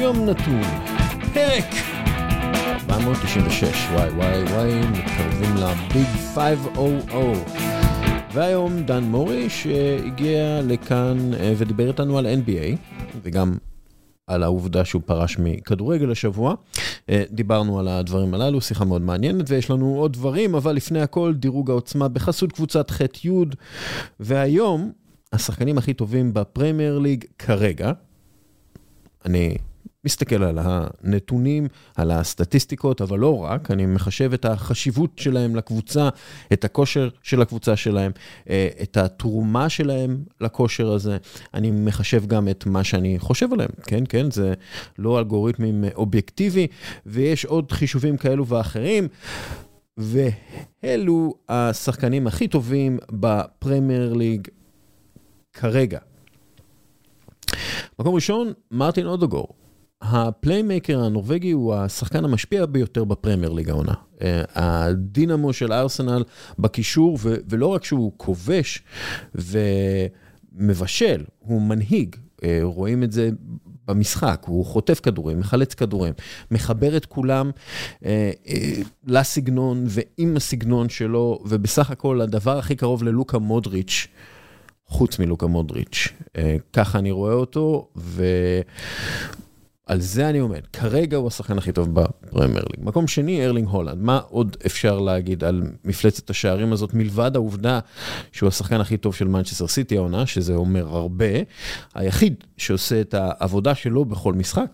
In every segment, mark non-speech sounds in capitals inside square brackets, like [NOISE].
יום נתון, פרק 496, וואי וואי וואי, מתקרבים לביג 500. והיום דן מורי שהגיע לכאן אה, ודיבר איתנו על NBA, וגם על העובדה שהוא פרש מכדורגל השבוע. אה, דיברנו על הדברים הללו, שיחה מאוד מעניינת, ויש לנו עוד דברים, אבל לפני הכל, דירוג העוצמה בחסות קבוצת ח'-י', והיום, השחקנים הכי טובים בפרמייר ליג כרגע, אני מסתכל על הנתונים, על הסטטיסטיקות, אבל לא רק, אני מחשב את החשיבות שלהם לקבוצה, את הכושר של הקבוצה שלהם, אה, את התרומה שלהם לכושר הזה. אני מחשב גם את מה שאני חושב עליהם, כן, כן, זה לא אלגוריתמים אובייקטיבי, ויש עוד חישובים כאלו ואחרים. ואלו השחקנים הכי טובים בפרמייר ליג כרגע. מקום ראשון, מרטין אודוגור. ה playmaker הנורבגי הוא השחקן המשפיע ביותר בפרמייר ליג העונה. אה, הדינמו של ארסנל בקישור, ולא רק שהוא כובש ומבשל, הוא מנהיג. אה, רואים את זה במשחק, הוא חוטף כדורים, מחלץ כדורים, מחבר את כולם אה, לסגנון ועם הסגנון שלו, ובסך הכל הדבר הכי קרוב ללוקה מודריץ', חוץ מלוקה מודריץ'. אה, ככה אני רואה אותו, ועל זה אני עומד. כרגע הוא השחקן הכי טוב בפרמייר ליג. מקום שני, ארלינג הולנד. מה עוד אפשר להגיד על מפלצת השערים הזאת, מלבד העובדה שהוא השחקן הכי טוב של מנצ'סטר סיטי העונה, שזה אומר הרבה. היחיד שעושה את העבודה שלו בכל משחק,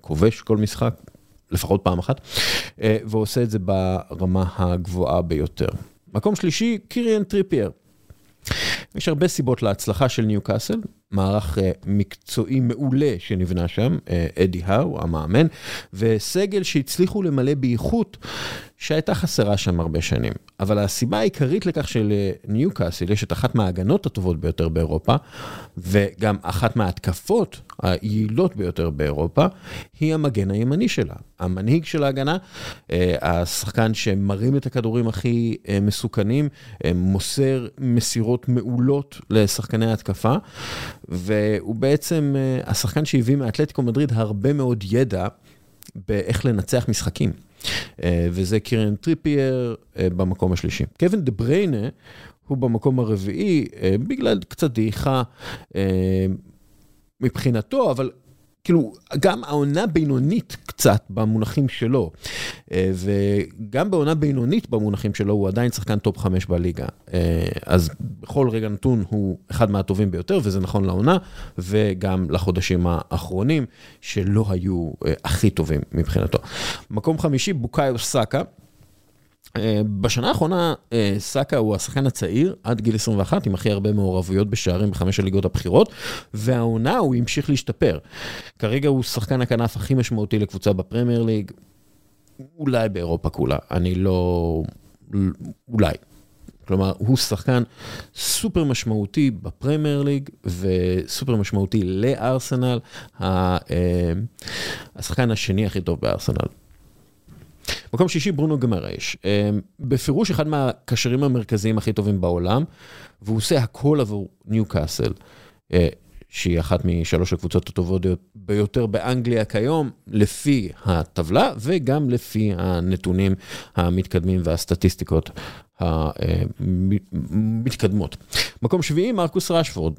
כובש כל משחק, לפחות פעם אחת, אה, ועושה את זה ברמה הגבוהה ביותר. מקום שלישי, קיריאן טריפייר. יש הרבה סיבות להצלחה של ניו קאסל, מערך מקצועי מעולה שנבנה שם, אדי האו, המאמן, וסגל שהצליחו למלא באיכות שהייתה חסרה שם הרבה שנים. אבל הסיבה העיקרית לכך שלניו קאסל יש את אחת מההגנות הטובות ביותר באירופה, וגם אחת מההתקפות היעילות ביותר באירופה, היא המגן הימני שלה. המנהיג של ההגנה, השחקן שמרים את הכדורים הכי מסוכנים, מוסר מסירות מעולות לשחקני ההתקפה, והוא בעצם השחקן שהביא מאתלטיקו מדריד הרבה מאוד ידע באיך לנצח משחקים. וזה קירן טריפייר במקום השלישי. קווין דה בריינה הוא במקום הרביעי, בגלל קצת דעיכה מבחינתו, אבל כאילו, גם העונה בינונית קצת במונחים שלו, וגם בעונה בינונית במונחים שלו, הוא עדיין שחקן top 5 בליגה. אז בכל רגע נתון הוא אחד מהטובים ביותר, וזה נכון לעונה, וגם לחודשים האחרונים, שלא היו הכי טובים מבחינתו. מקום חמישי, בוקאיו סאקה. בשנה האחרונה סאקה הוא השחקן הצעיר עד גיל 21 עם הכי הרבה מעורבויות בשערים בחמש הליגות הבכירות והעונה הוא המשיך להשתפר. כרגע הוא שחקן הכנף הכי משמעותי לקבוצה בפרמייר ליג, אולי באירופה כולה, אני לא... אולי. כלומר, הוא שחקן סופר משמעותי בפרמייר ליג וסופר משמעותי לארסנל, השחקן השני הכי טוב בארסנל. מקום שישי, ברונו גמרש. בפירוש אחד מהקשרים המרכזיים הכי טובים בעולם, והוא עושה הכל עבור ניו קאסל, שהיא אחת משלוש הקבוצות הטובות ביותר באנגליה כיום, לפי הטבלה וגם לפי הנתונים המתקדמים והסטטיסטיקות המתקדמות. מקום שביעי, מרקוס רשפורד.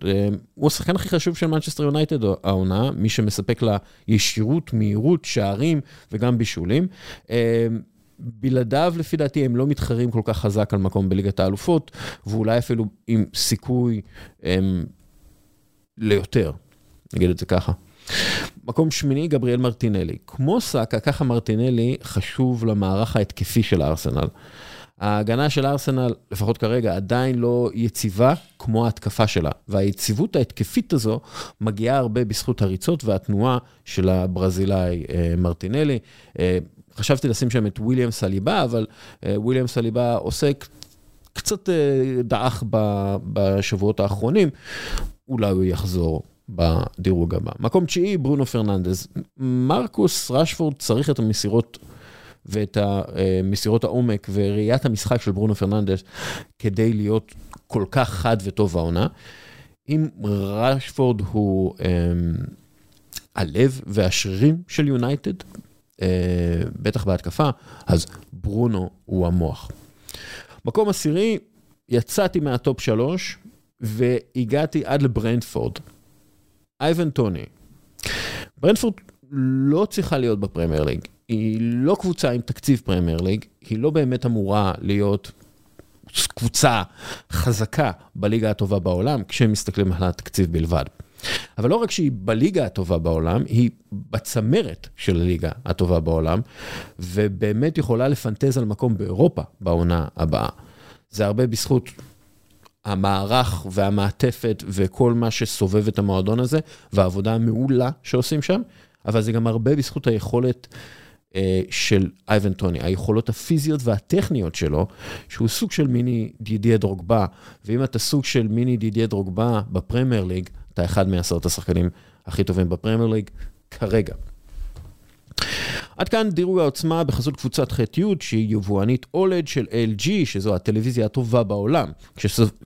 הוא השחקן הכי חשוב של מנצ'סטר יונייטד העונה, מי שמספק לה ישירות, מהירות, שערים וגם בישולים. בלעדיו, לפי דעתי, הם לא מתחרים כל כך חזק על מקום בליגת האלופות, ואולי אפילו עם סיכוי ליותר, נגיד את זה ככה. מקום שמיני, גבריאל מרטינלי. כמו סאקה, ככה מרטינלי חשוב למערך ההתקפי של הארסנל. ההגנה של ארסנל, לפחות כרגע, עדיין לא יציבה כמו ההתקפה שלה. והיציבות ההתקפית הזו מגיעה הרבה בזכות הריצות והתנועה של הברזילאי מרטינלי. חשבתי לשים שם את וויליאם סליבה, אבל וויליאם סליבה עוסק קצת דעך בשבועות האחרונים, אולי הוא יחזור בדירוג הבא. מקום תשיעי, ברונו פרננדז. מרקוס רשפורד צריך את המסירות ואת מסירות העומק וראיית המשחק של ברונו פרננדס כדי להיות כל כך חד וטוב העונה. אם רשפורד הוא הלב והשרירים של יונייטד, בטח בהתקפה, אז ברונו הוא המוח. מקום עשירי, יצאתי מה top שלוש והגעתי עד לברנדפורד. אייבן טוני. ברנדפורד לא צריכה להיות בפרמייר ליג. היא לא קבוצה עם תקציב פרמייר ליג, היא לא באמת אמורה להיות קבוצה חזקה בליגה הטובה בעולם, כשהם מסתכלים על התקציב בלבד. אבל לא רק שהיא בליגה הטובה בעולם, היא בצמרת של הליגה הטובה בעולם, ובאמת יכולה לפנטז על מקום באירופה בעונה הבאה. זה הרבה בזכות המערך והמעטפת וכל מה שסובב את המועדון הזה, והעבודה המעולה שעושים שם, אבל זה גם הרבה בזכות היכולת של אייבן טוני, היכולות הפיזיות והטכניות שלו, שהוא סוג של מיני דידיה דרוגבה, ואם אתה סוג של מיני דידיה דרוגבה בפרמייר ליג, אתה אחד מעשרת השחקנים הכי טובים בפרמייר ליג כרגע. עד כאן דירוג העוצמה בחסות קבוצת ח'-י' שהיא יבואנית אולד של LG, שזו הטלוויזיה הטובה בעולם.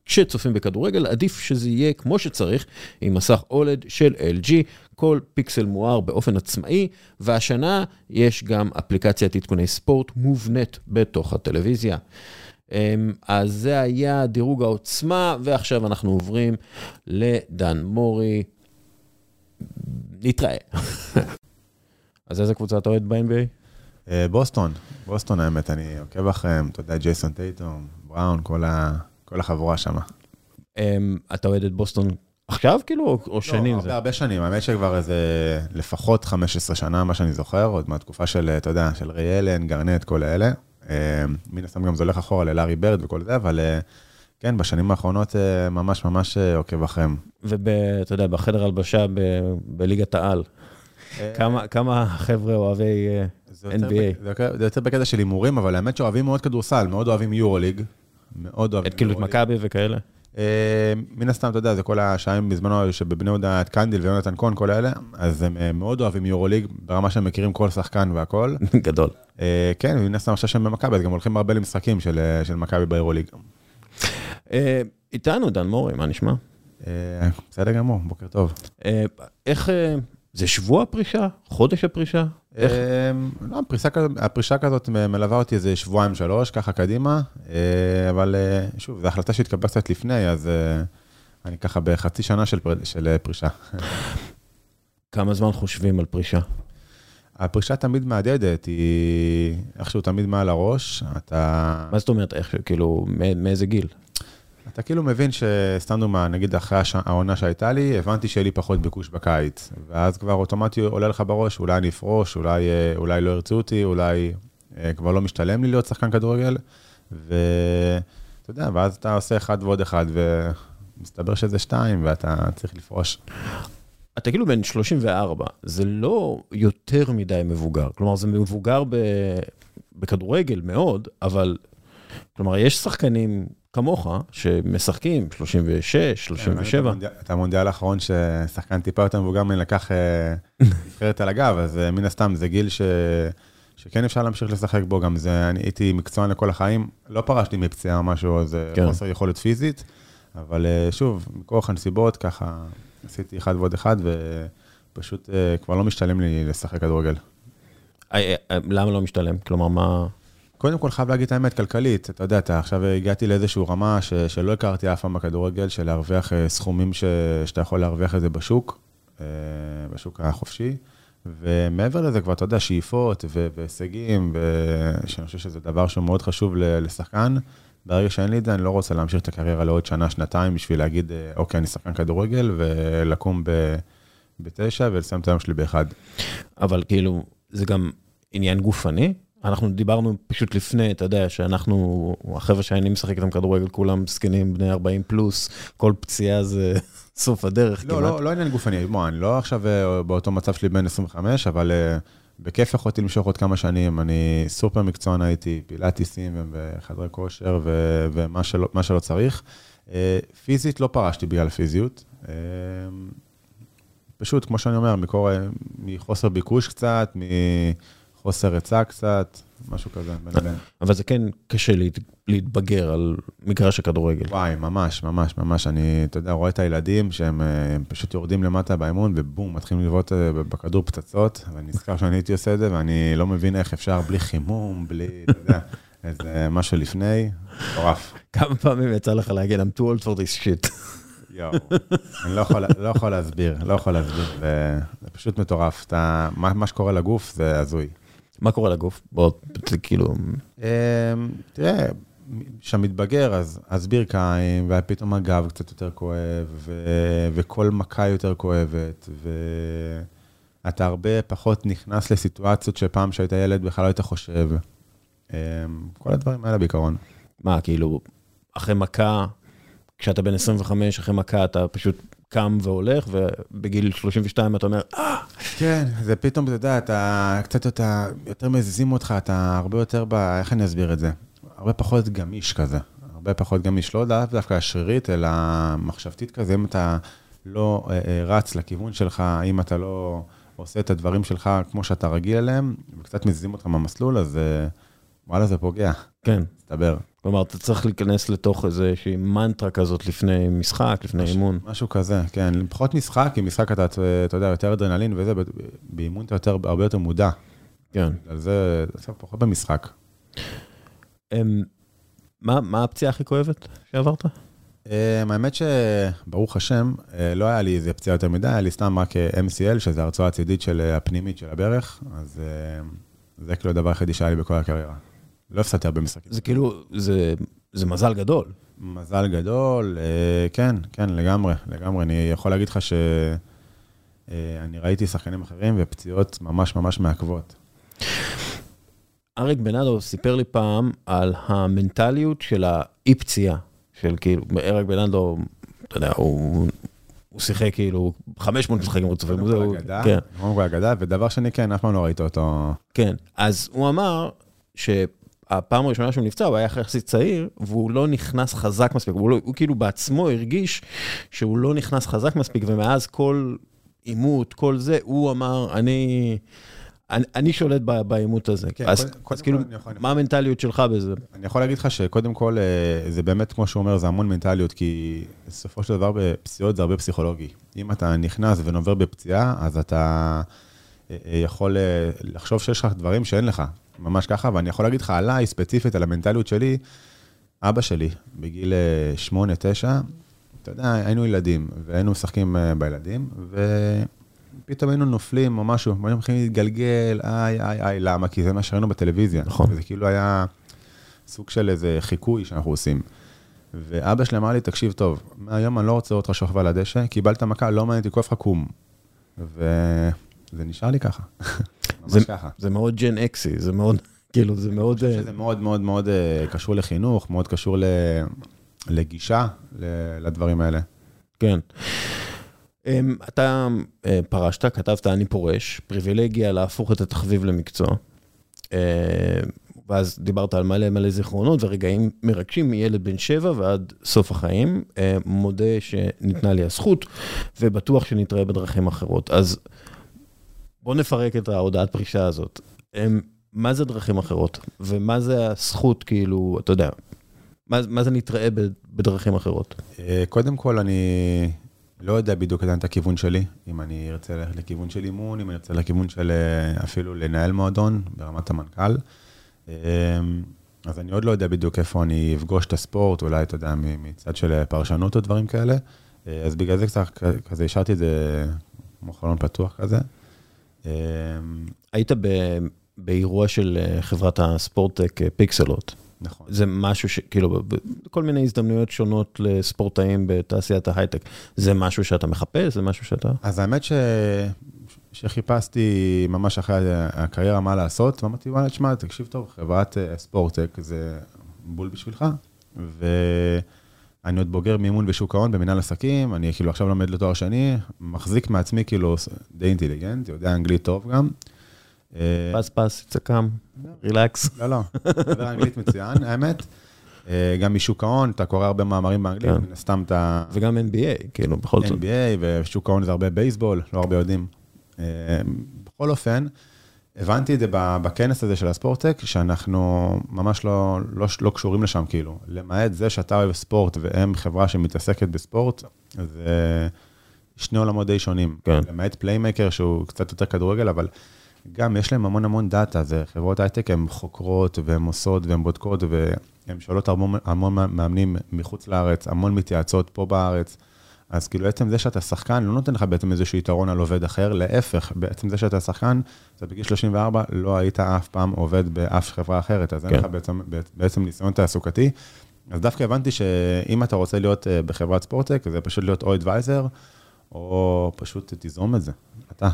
כשצופים בכדורגל עדיף שזה יהיה כמו שצריך, עם מסך אולד של LG, כל פיקסל מואר באופן עצמאי, והשנה יש גם אפליקציית עדכוני ספורט מובנית בתוך הטלוויזיה. אמ, אז זה היה דירוג העוצמה, ועכשיו אנחנו עוברים לדן מורי. נתראה. [LAUGHS] אז איזה קבוצה אתה אוהד ב-NBA? אה, בוסטון, בוסטון האמת, אני עוקב אחריהם, אתה יודע, ג'ייסון טייטום, בראון, כל החבורה שם. אמ, אתה אוהד את בוסטון עכשיו כאילו, או לא, שנים? לא, הרבה, הרבה שנים, האמת שכבר איזה לפחות 15 שנה, מה שאני זוכר, עוד מהתקופה של, אתה יודע, של ריי אלן, גארנט, כל האלה. אמ, מן הסתם גם זה הולך אחורה ללארי ברד וכל זה, אבל אה, כן, בשנים האחרונות אה, ממש ממש עוקב אחריהם. ואתה יודע, בחדר הלבשה בליגת העל. אה, כמה, כמה חבר'ה אוהבי uh, NBA? זה יותר בקטע של הימורים, אבל האמת שאוהבים מאוד כדורסל, מאוד אוהבים יורוליג. מאוד אוהבים את כאילו את מכבי וכאלה? אה, מן הסתם, אתה יודע, זה כל השעים בזמנו שבבני יהודה, את קנדיל ויונתן כהן, כל האלה, אז הם מאוד אוהבים יורוליג, ברמה שהם מכירים כל שחקן והכל. [LAUGHS] גדול. כן, ומן הסתם עכשיו שהם במכבי, אז גם הולכים הרבה למשחקים של מכבי ביורוליג. איתנו דן מורי, מה נשמע? בסדר גמור, בוקר טוב. איך... זה שבוע הפרישה? חודש הפרישה? אמ, לא, הפרישה כזאת מלווה אותי איזה שבועיים שלוש, ככה קדימה, אה, אבל אה, שוב, זו החלטה שהתקבלה קצת לפני, אז אה, אני ככה בחצי שנה של פרישה. [LAUGHS] כמה זמן חושבים על פרישה? הפרישה תמיד מהדהדת, היא איכשהו תמיד מעל הראש, אתה... מה זאת אומרת, איך, כאילו, מאיזה גיל? אתה כאילו מבין שסתם דוגמה, נגיד אחרי העונה שהייתה לי, הבנתי שיהיה לי פחות ביקוש בקיץ. ואז כבר אוטומטי עולה לך בראש, אולי אני אפרוש, אולי, אה, אולי לא ירצו אותי, אולי אה, כבר לא משתלם לי להיות שחקן כדורגל. ואתה יודע, ואז אתה עושה אחד ועוד אחד, ומסתבר שזה שתיים, ואתה צריך לפרוש. אתה כאילו בן 34, זה לא יותר מדי מבוגר. כלומר, זה מבוגר ב... בכדורגל מאוד, אבל... כלומר, יש שחקנים כמוך, שמשחקים 36, 37. את המונדיאל האחרון ששחקן טיפה יותר מבוגר ממני לקח אה, [LAUGHS] נבחרת על הגב, אז אה, מן הסתם זה גיל ש... שכן אפשר להמשיך לשחק בו, גם זה, אני הייתי מקצוען לכל החיים, לא פרשתי מפציעה או משהו, זה כן. חוסר יכולת פיזית, אבל אה, שוב, מכוח הנסיבות, ככה עשיתי אחד ועוד אחד, ופשוט כבר לא משתלם לי לשחק כדורגל. למה לא משתלם? כלומר, מה... קודם כל חייב להגיד את האמת, כלכלית, אתה יודע, אתה עכשיו הגעתי לאיזושהי רמה ש, שלא הכרתי אף פעם בכדורגל, של להרוויח אה, סכומים ש, שאתה יכול להרוויח את זה בשוק, אה, בשוק החופשי, ומעבר לזה כבר, אתה יודע, שאיפות והישגים, ושאני חושב שזה דבר שהוא מאוד חשוב לשחקן. ברגע שאין לי את זה, אני לא רוצה להמשיך את הקריירה לעוד שנה, שנתיים, בשביל להגיד, אה, אוקיי, אני שחקן כדורגל, ולקום ב, בתשע ולסיים את היום שלי באחד. אבל כאילו, זה גם עניין גופני? אנחנו דיברנו פשוט לפני, אתה יודע, שאנחנו, החבר'ה שאני משחק איתם כדורגל, כולם זקנים בני 40 פלוס, כל פציעה זה [LAUGHS] סוף הדרך לא, כמעט. לא, לא עניין גופני, בוא, אני לא עכשיו אה, באותו מצב שלי בין 25, אבל uh, בכיף יכולתי למשוך עוד כמה שנים, אני סופר מקצוען הייתי, פילאטיסים וחדרי כושר ו- ומה שלא, שלא צריך. Uh, פיזית לא פרשתי בגלל פיזיות. Uh, פשוט, כמו שאני אומר, מקור, מחוסר ביקוש קצת, מ... חוסר היצע קצת, משהו כזה. אבל זה כן קשה להת- להתבגר על מגרש הכדורגל. וואי, ממש, ממש, ממש. אני, אתה יודע, רואה את הילדים שהם אה, פשוט יורדים למטה באימון, ובום, מתחילים לבעוט אה, בכדור פצצות, ואני נזכר שאני הייתי עושה את זה, ואני לא מבין איך אפשר בלי חימום, בלי, אתה יודע, [LAUGHS] איזה משהו לפני, מטורף. כמה פעמים יצא לך להגיד, I'm too old for this shit. יואו, אני לא יכול, לא יכול להסביר, לא יכול להסביר, זה, זה פשוט מטורף. אתה, מה, מה שקורה לגוף זה הזוי. מה קורה לגוף? בוא, כאילו, אמ, תראה, כשאתה מתבגר, אז, אז ברכיים, ופתאום הגב קצת יותר כואב, ו, וכל מכה יותר כואבת, ואתה הרבה פחות נכנס לסיטואציות שפעם שהיית ילד בכלל לא היית חושב. אמ, כל הדברים האלה בעיקרון. מה, כאילו, אחרי מכה, כשאתה בן 25, אחרי מכה אתה פשוט קם והולך, ובגיל 32 אתה אומר, אה, כן, זה פתאום, אתה יודע, אתה קצת יותר, יותר מזיזים אותך, אתה הרבה יותר ב... איך אני אסביר את זה? הרבה פחות גמיש כזה. הרבה פחות גמיש, לא דווקא שרירית, אלא מחשבתית כזה, אם אתה לא אה, אה, רץ לכיוון שלך, אם אתה לא עושה את הדברים שלך כמו שאתה רגיל אליהם, וקצת מזיזים אותך מהמסלול, אז אה, וואלה, זה פוגע, כן. מסתבר. כלומר, אתה צריך להיכנס לתוך איזושהי מנטרה כזאת לפני משחק, לפני אימון. משהו כזה, כן. פחות משחק, כי משחק אתה, אתה יודע, יותר אדרנלין וזה, באימון אתה יותר, הרבה יותר מודע. כן. על זה, זה פחות במשחק. אמ, מה מה הפציעה הכי כואבת שעברת? אה, האמת שברוך השם, אה, לא היה לי איזה פציעה יותר מדי, היה לי סתם רק אה, MCL, שזה הרצועה הצידית של אה, הפנימית של הברך, אז זה כאילו הדבר היחידי שהיה לי בכל הקריירה. לא הפסדתי הרבה משחקים. זה כאילו, זה זה מזל גדול. מזל גדול, אה, כן, כן, לגמרי, לגמרי. אני יכול להגיד לך שאני ראיתי שחקנים אחרים ופציעות ממש ממש מעכבות. אריק בנאדו סיפר לי פעם על המנטליות של האי פציעה, של כאילו, אריק בנאדו, אתה יודע, הוא הוא שיחק כאילו 500 משחקים רצופים. קודם כל אגדה, כן. קודם כל אגדה, ודבר שני, כן, אף פעם לא ראית אותו. כן, אז הוא אמר שהפעם הראשונה שהוא נפצע, הוא היה יחסית צעיר, והוא לא נכנס חזק מספיק, הוא, לא, הוא כאילו בעצמו הרגיש שהוא לא נכנס חזק מספיק, ומאז כל עימות, כל זה, הוא אמר, אני... אני, אני שולט בעימות הזה. כן, אז, קודם- אז קודם כאילו, כל יכול- מה המנטליות שלך בזה? אני יכול להגיד לך שקודם כל, אה, זה באמת, כמו שהוא אומר, זה המון מנטליות, כי בסופו של דבר בפציעות זה הרבה פסיכולוגי. אם אתה נכנס ונובר בפציעה, אז אתה אה, אה, יכול אה, לחשוב שיש לך דברים שאין לך, ממש ככה, ואני יכול להגיד לך עליי, ספציפית, על המנטליות שלי, אבא שלי, בגיל 8-9, אתה יודע, היינו ילדים, והיינו משחקים אה, בילדים, ופתאום היינו נופלים או משהו, והיינו מתחילים להתגלגל, איי, איי, איי, למה? כי זה מה שראינו בטלוויזיה. נכון. וזה כאילו היה סוג של איזה חיקוי שאנחנו עושים. ואבא שלי אמר לי, תקשיב טוב, מהיום אני לא רוצה אותך שוכב על הדשא, קיבלת מכה, לא מעניין אותי, כואב לך קום. וזה נשאר לי ככה. [LAUGHS] זה, ממש ככה. זה מאוד ג'ן אקסי, זה מאוד, כאילו, זה מאוד... אה, זה מאוד מאוד מאוד אה, קשור לחינוך, מאוד קשור ל... לגישה ל- לדברים האלה. כן. אמ, אתה אה, פרשת, כתבת אני פורש, פריבילגיה להפוך את התחביב למקצוע. אה, ואז דיברת על מלא מלא זיכרונות ורגעים מרגשים מילד בן שבע ועד סוף החיים. אה, מודה שניתנה לי הזכות, ובטוח שנתראה בדרכים אחרות. אז בוא נפרק את ההודעת פרישה הזאת. אמ, מה זה דרכים אחרות? ומה זה הזכות, כאילו, אתה יודע, מה, מה זה נתראה בדרכים אחרות? אה, קודם כל, אני לא יודע בדיוק עדיין את הכיוון שלי, אם אני ארצה ללכת לכיוון של אימון, אם אני ארצה לכיוון של אה, אפילו לנהל מועדון ברמת המנכ"ל. אה, אז אני עוד לא יודע בדיוק איפה אני אפגוש את הספורט, אולי, אתה יודע, מצד של פרשנות או דברים כאלה. אה, אז בגלל זה קצת כזה השארתי את זה כמו חלון פתוח כזה. אה, היית ב, באירוע של אה, חברת הספורטק אה, פיקסלות. נכון. זה משהו שכאילו, כל מיני הזדמנויות שונות לספורטאים בתעשיית ההייטק. זה משהו שאתה מחפש? זה משהו שאתה... אז האמת ש... שחיפשתי ממש אחרי הקריירה מה לעשות, ואמרתי, וואלה, תשמע, תקשיב טוב, חברת אה, ספורטק זה בול בשבילך, ואני עוד בוגר מימון בשוק ההון במנהל עסקים, אני כאילו עכשיו לומד לתואר שני, מחזיק מעצמי כאילו די אינטליגנט, יודע אנגלית טוב גם. אה, פס פס, צקם, רילקס. לא, לא, מדבר אנגלית מצוין, האמת. אה, גם משוק ההון, אתה קורא הרבה מאמרים באנגלית, כן. מן הסתם אתה... וגם NBA, כאילו, בכל זאת. NBA ושוק ההון זה הרבה בייסבול, לא הרבה יודעים. אה, בכל אופן, הבנתי את זה בכנס הזה של ה SportTech, שאנחנו ממש לא, לא, לא קשורים לשם, כאילו. למעט זה שאתה אוהב ספורט והם חברה שמתעסקת בספורט, זה שני עולמות די שונים. כן. למעט Playermaker שהוא קצת יותר כדורגל, אבל גם יש להם המון המון דאטה, זה חברות הייטק, הן חוקרות והן עושות והן בודקות והן שואלות המון, המון מאמנים מחוץ לארץ, המון מתייעצות פה בארץ. אז כאילו עצם זה שאתה שחקן לא נותן לך בעצם איזשהו יתרון על עובד אחר, להפך, בעצם זה שאתה שחקן, אתה בגיל 34 לא היית אף פעם עובד באף חברה אחרת, אז כן. אין לך בעצם, בעצם ניסיון תעסוקתי. אז דווקא הבנתי שאם אתה רוצה להיות אה, בחברת ספורטק, זה פשוט להיות או אדוויזר, או פשוט תיזום את זה, אתה.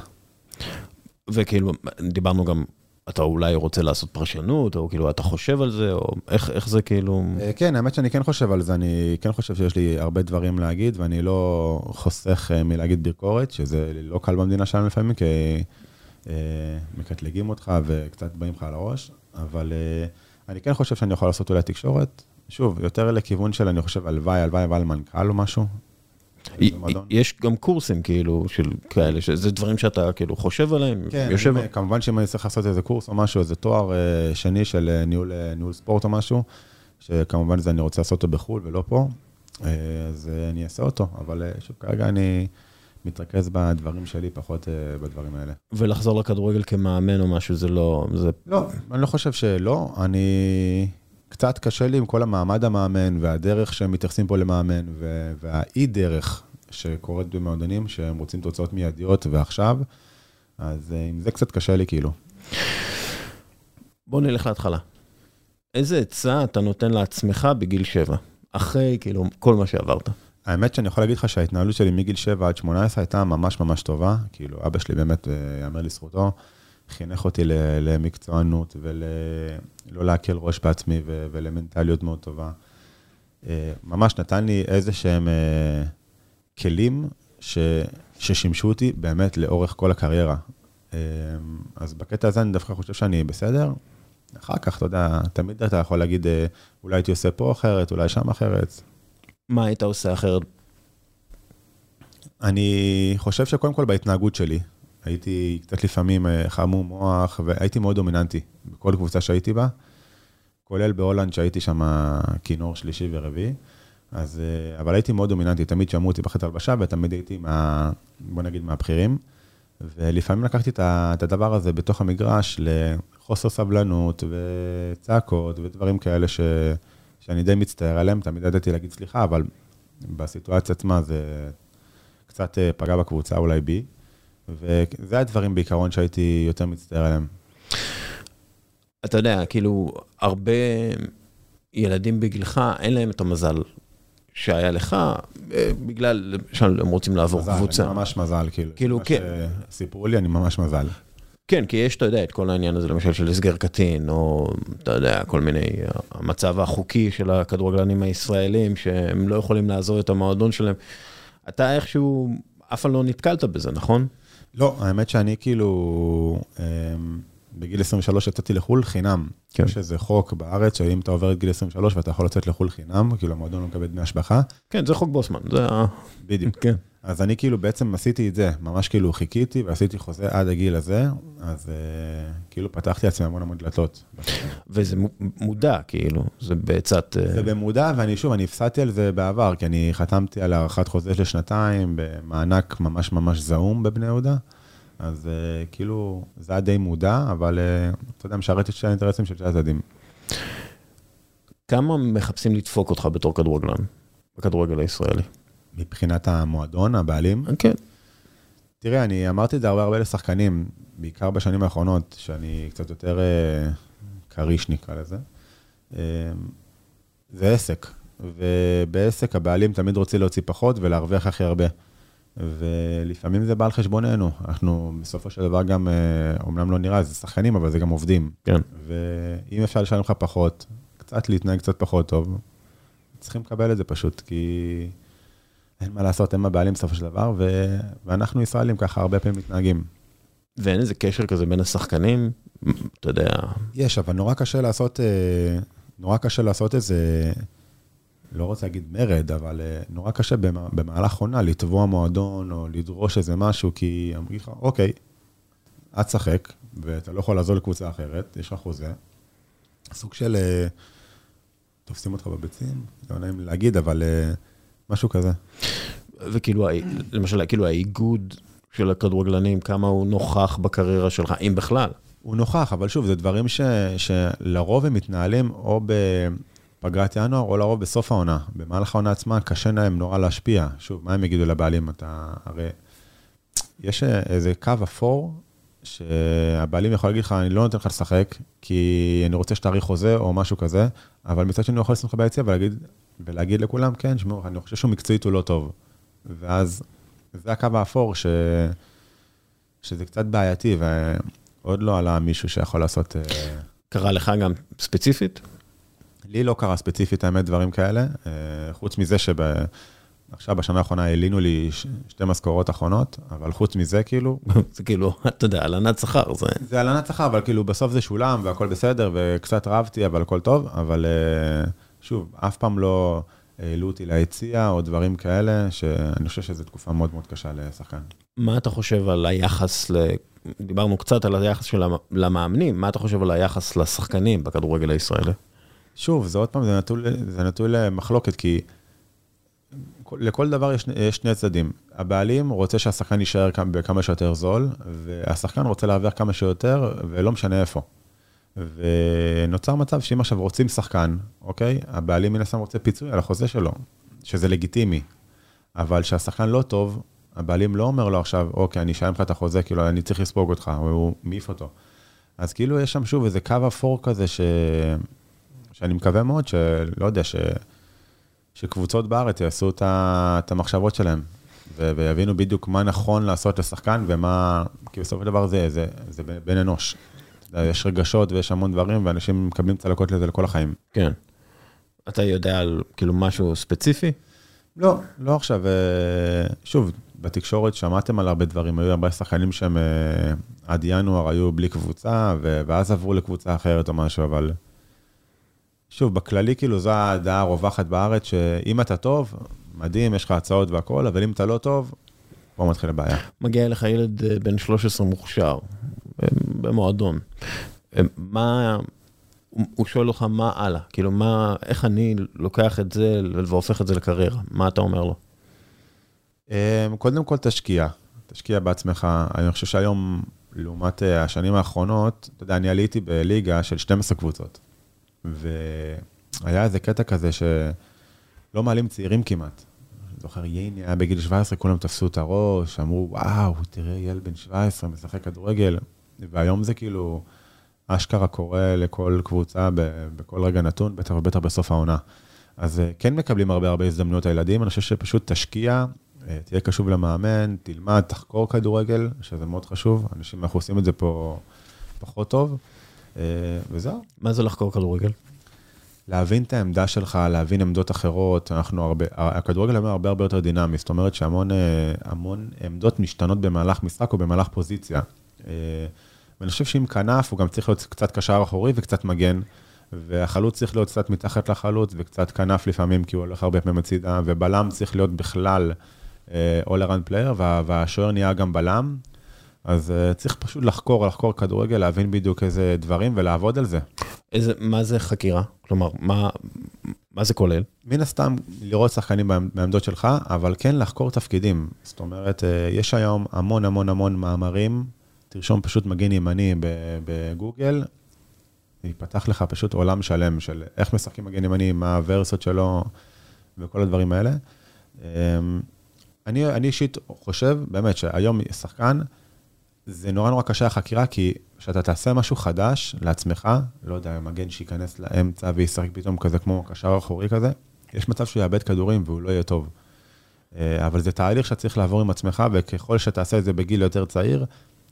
וכאילו, דיברנו גם, אתה אולי רוצה לעשות פרשנות, או כאילו, אתה חושב על זה, או איך, איך זה כאילו... אה, כן, האמת שאני כן חושב על זה, אני כן חושב שיש לי הרבה דברים להגיד, ואני לא חוסך אה, מלהגיד ביקורת, שזה לא קל במדינה שלנו לפעמים, כי אה, מקטלגים אותך וקצת באים לך על הראש, אבל אני כן חושב שאני יכול לעשות אולי תקשורת. שוב, יותר לכיוון של, אני חושב, הלוואי, הלוואי, אבל מנכ"ל או משהו, יש גם קורסים כאילו של כאלה, שזה דברים שאתה כאילו חושב עליהם, כן, יושב... אני, כמובן שאם אני צריך לעשות איזה קורס או משהו, איזה תואר אה, שני של אה, ניהול, אה, ניהול ספורט או משהו, שכמובן זה אני רוצה לעשות אותו בחו"ל ולא פה, אז אני אעשה אותו, אבל שוב, כרגע אני מתרכז בדברים שלי, פחות בדברים האלה. ולחזור לכדורגל כמאמן או משהו, זה לא... זה... לא, אני לא חושב שלא, אני... קצת קשה לי עם כל המעמד המאמן והדרך שהם מתייחסים פה למאמן והאי-דרך שקורית במועדונים, שהם רוצים תוצאות מיידיות ועכשיו, אז אה, עם זה קצת קשה לי כאילו. בוא נלך להתחלה. איזה עצה אתה נותן לעצמך בגיל 7, אחרי כאילו כל מה שעברת? האמת שאני יכול להגיד לך שההתנהלות שלי מגיל 7 עד 18 הייתה ממש ממש טובה, כאילו אבא שלי באמת, אה, יאמר לזכותו, חינך אותי למקצוענות ולא להקל ראש בעצמי ולמנטליות מאוד טובה. אה, ממש נתן לי איזה שהם אה, כלים ש, ששימשו אותי באמת לאורך כל הקריירה. אה, אז בקטע הזה אני דווקא חושב שאני בסדר. אחר כך, אתה יודע, תמיד אתה יכול להגיד, אולי הייתי עושה פה אחרת, אולי שם אחרת. מה היית עושה אחרת? אני חושב שקודם כל בהתנהגות שלי. הייתי קצת לפעמים אה, חמום מוח, והייתי מאוד דומיננטי בכל קבוצה שהייתי בה, כולל בהולנד שהייתי שם כינור שלישי ורביעי. אז, אה, אבל הייתי מאוד דומיננטי, תמיד שמעו אותי בחטא הלבשה, ותמיד הייתי, מה, בוא נגיד, מהבכירים. ולפעמים לקחתי את הדבר הזה בתוך המגרש לחוסר סבלנות וצעקות ודברים כאלה ש, שאני די מצטער עליהם, תמיד ידעתי להגיד סליחה, אבל בסיטואציה עצמה זה קצת אה, פגע בקבוצה, אולי בי. וזה הדברים בעיקרון שהייתי יותר מצטער עליהם. אתה יודע, כאילו, הרבה ילדים בגילך, אין להם את המזל שהיה לך, אה, בגלל, למשל, הם רוצים לעבור מזל, קבוצה. אני ממש מזל, כאילו. כאילו, כן. סיפרו לי, אני ממש מזל. כן, כי יש, אתה יודע, את כל העניין הזה, למשל, של הסגר קטין, או, אתה יודע, כל מיני, המצב החוקי של הכדורגלנים הישראלים, שהם לא יכולים לעזור את המועדון שלהם. אתה איכשהו, אף פעם לא נתקלת בזה, נכון? לא, האמת שאני כאילו, אמ, בגיל 23 יצאתי לחו"ל חינם. כן. יש איזה חוק בארץ, שאם אתה עובר את גיל 23 ואתה יכול לצאת לחו"ל חינם, כאילו המועדון לא מקבל דמי השבחה. כן, זה חוק בוסמן, זה ה... בדיוק. כן. אז אני כאילו בעצם עשיתי את זה, ממש כאילו חיכיתי ועשיתי חוזה עד הגיל הזה, אז uh, כאילו פתחתי לעצמי המון המון דלתות. וזה מודע, כאילו, זה בעצת... Uh... זה במודע, ואני שוב, אני הפסדתי על זה בעבר, כי אני חתמתי על הארכת חוזה של שנתיים במענק ממש ממש זעום בבני יהודה. אז uh, כאילו, זה היה די מודע, אבל uh, אתה יודע, משרת את שני האינטרסים של שני הצדדים. כמה מחפשים לדפוק אותך בתור כדורגלן, בכדורגל הישראלי? מבחינת המועדון, הבעלים? כן. תראה, אני אמרתי את זה הרבה הרבה לשחקנים, בעיקר בשנים האחרונות, שאני קצת יותר אה, כריש נקרא לזה. אה, זה עסק, ובעסק הבעלים תמיד רוצה להוציא פחות ולהרוויח הכי הרבה. ולפעמים זה בא על חשבוננו. אנחנו בסופו של דבר גם, אומנם לא נראה, זה שחקנים, אבל זה גם עובדים. כן. ואם אפשר לשלם לך פחות, קצת להתנהג קצת פחות טוב, צריכים לקבל את זה פשוט, כי... אין מה לעשות, הם הבעלים בסופו של דבר, ו... ואנחנו ישראלים ככה הרבה פעמים מתנהגים. ואין איזה קשר כזה בין השחקנים, אתה יודע... יש, אבל נורא קשה לעשות, אה, נורא קשה לעשות איזה, לא רוצה להגיד מרד, אבל אה, נורא קשה במהלך עונה לתבוע מועדון או לדרוש איזה משהו, כי אמרו לך, אוקיי, אל תשחק, ואתה לא יכול לעזור לקבוצה אחרת, יש לך חוזה. סוג של... אה, תופסים אותך בביצים, לא נעים להגיד, אבל משהו כזה. וכאילו, למשל, כאילו האיגוד של הכדורגלנים, כמה הוא נוכח בקריירה שלך, אם בכלל. הוא נוכח, אבל שוב, זה דברים ש, שלרוב הם מתנהלים או בפגרת ינואר, או לרוב בסוף העונה. במהלך העונה עצמה קשה להם נורא להשפיע. שוב, מה הם יגידו לבעלים? אתה הרי... יש איזה קו אפור, שהבעלים יכול להגיד לך, אני לא נותן לך לשחק, כי אני רוצה שתאריך חוזה או משהו כזה, אבל מצד שני הוא יכול לשים לך ביציע ולהגיד, ולהגיד לכולם, כן, שמעו, אני חושב שהוא מקצועית הוא לא טוב. ואז זה הקו האפור, ש... שזה קצת בעייתי, ועוד לא עלה מישהו שיכול לעשות... אה, קרה לך גם ספציפית? לי לא קרה ספציפית, האמת, דברים כאלה. אה, חוץ מזה שב... עכשיו, בשנה האחרונה העלינו לי שתי משכורות אחרונות, אבל חוץ מזה, כאילו... [LAUGHS] זה כאילו, אתה יודע, הלנת שכר, זה... זה הלנת שכר, אבל כאילו, בסוף זה שולם והכל בסדר, וקצת רבתי, אבל הכל טוב, אבל אה, שוב, אף פעם לא העלו אותי ליציע או דברים כאלה, שאני חושב שזו תקופה מאוד מאוד קשה לשחקן. מה אתה חושב על היחס ל... דיברנו קצת על היחס של המאמנים, מה אתה חושב על היחס לשחקנים בכדורגל הישראלי? שוב, זה עוד פעם, זה נטוי למחלוקת, כי... לכל דבר יש, יש שני צדדים. הבעלים רוצה שהשחקן יישאר בכמה שיותר זול, והשחקן רוצה להרוויח כמה שיותר, ולא משנה איפה. ונוצר מצב שאם עכשיו רוצים שחקן, אוקיי? הבעלים מן הסתם רוצה פיצוי על החוזה שלו, שזה לגיטימי. אבל כשהשחקן לא טוב, הבעלים לא אומר לו עכשיו, אוקיי, אני אשלם לך את החוזה, כאילו, אני צריך לספוג אותך, או הוא מעיף אותו. אז כאילו יש שם שוב איזה קו אפור כזה, ש... שאני מקווה מאוד שלא יודע, ש... שקבוצות בארץ יעשו את המחשבות שלהם, ויבינו בדיוק מה נכון לעשות לשחקן ומה, כי בסופו של דבר זה, זה, זה בן אנוש. יש רגשות ויש המון דברים, ואנשים מקבלים צלקות לזה לכל החיים. כן. אתה יודע על כאילו משהו ספציפי? לא, לא עכשיו. אה, שוב, בתקשורת שמעתם על הרבה דברים, היו הרבה שחקנים שהם אה, עד ינואר היו בלי קבוצה, ואז עברו לקבוצה אחרת או משהו, אבל שוב, בכללי, כאילו, זו הדעה הרווחת בארץ, שאם אתה טוב, מדהים, יש לך הצעות והכול, אבל אם אתה לא טוב, פה מתחיל הבעיה. מגיע אליך ילד אה, בן 13 מוכשר, אה, במועדון. אה, מה, הוא שואל אותך מה הלאה, כאילו מה, איך אני לוקח את זה והופך את זה לקריירה, מה אתה אומר לו? קודם כל תשקיע, תשקיע בעצמך. אני חושב שהיום, לעומת השנים האחרונות, אתה יודע, אני עליתי בליגה של 12 קבוצות. והיה איזה קטע כזה שלא מעלים צעירים כמעט. זוכר, ייני היה בגיל 17, כולם תפסו את הראש, אמרו, וואו, תראה, ילד בן 17 משחק כדורגל. והיום זה כאילו, אשכרה קורה לכל קבוצה בכל רגע נתון, בטח ובטח בסוף העונה. אז אה, כן מקבלים הרבה הרבה הזדמנויות הילדים, אני חושב שפשוט תשקיע, אה, תהיה קשוב למאמן, תלמד, תחקור כדורגל, שזה מאוד חשוב, אנשים, אנחנו עושים את זה פה פחות טוב. אה, וזהו. מה זה לחקור כדורגל? להבין את העמדה שלך, להבין עמדות אחרות, אנחנו הרבה, הכדורגל היום הרבה הרבה יותר דינמי, זאת אומרת שהמון אה, המון עמדות משתנות במהלך משחק או במהלך פוזיציה. אה, ואני חושב שאם כנף, הוא גם צריך להיות קצת קשר אחורי וקצת מגן, והחלוץ צריך להיות קצת מתחת לחלוץ וקצת כנף לפעמים, כי הוא הולך הרבה פעמים הצידה, ובלם צריך להיות בכלל all around player, והשוער נהיה גם בלם. אז uh, צריך פשוט לחקור, לחקור כדורגל, להבין בדיוק איזה דברים ולעבוד על זה. איזה, מה זה חקירה? כלומר, מה, מה זה כולל? מן הסתם, לראות שחקנים בעמדות שלך, אבל כן לחקור תפקידים. זאת אומרת, uh, יש היום המון המון המון מאמרים, תרשום פשוט מגן ימני בגוגל, ייפתח לך פשוט עולם שלם של איך משחקים מגן ימני, מה הוורסיות שלו וכל הדברים האלה. Um, אני, אני אישית חושב, באמת, שהיום שחקן, זה נורא נורא קשה החקירה, כי כשאתה תעשה משהו חדש לעצמך, לא יודע, מגן שייכנס לאמצע וישחק פתאום כזה כמו קשר אחורי כזה, יש מצב שהוא יאבד כדורים והוא לא יהיה טוב. אה, אבל זה תהליך שאתה צריך לעבור עם עצמך, וככל שתעשה את זה בגיל יותר צעיר,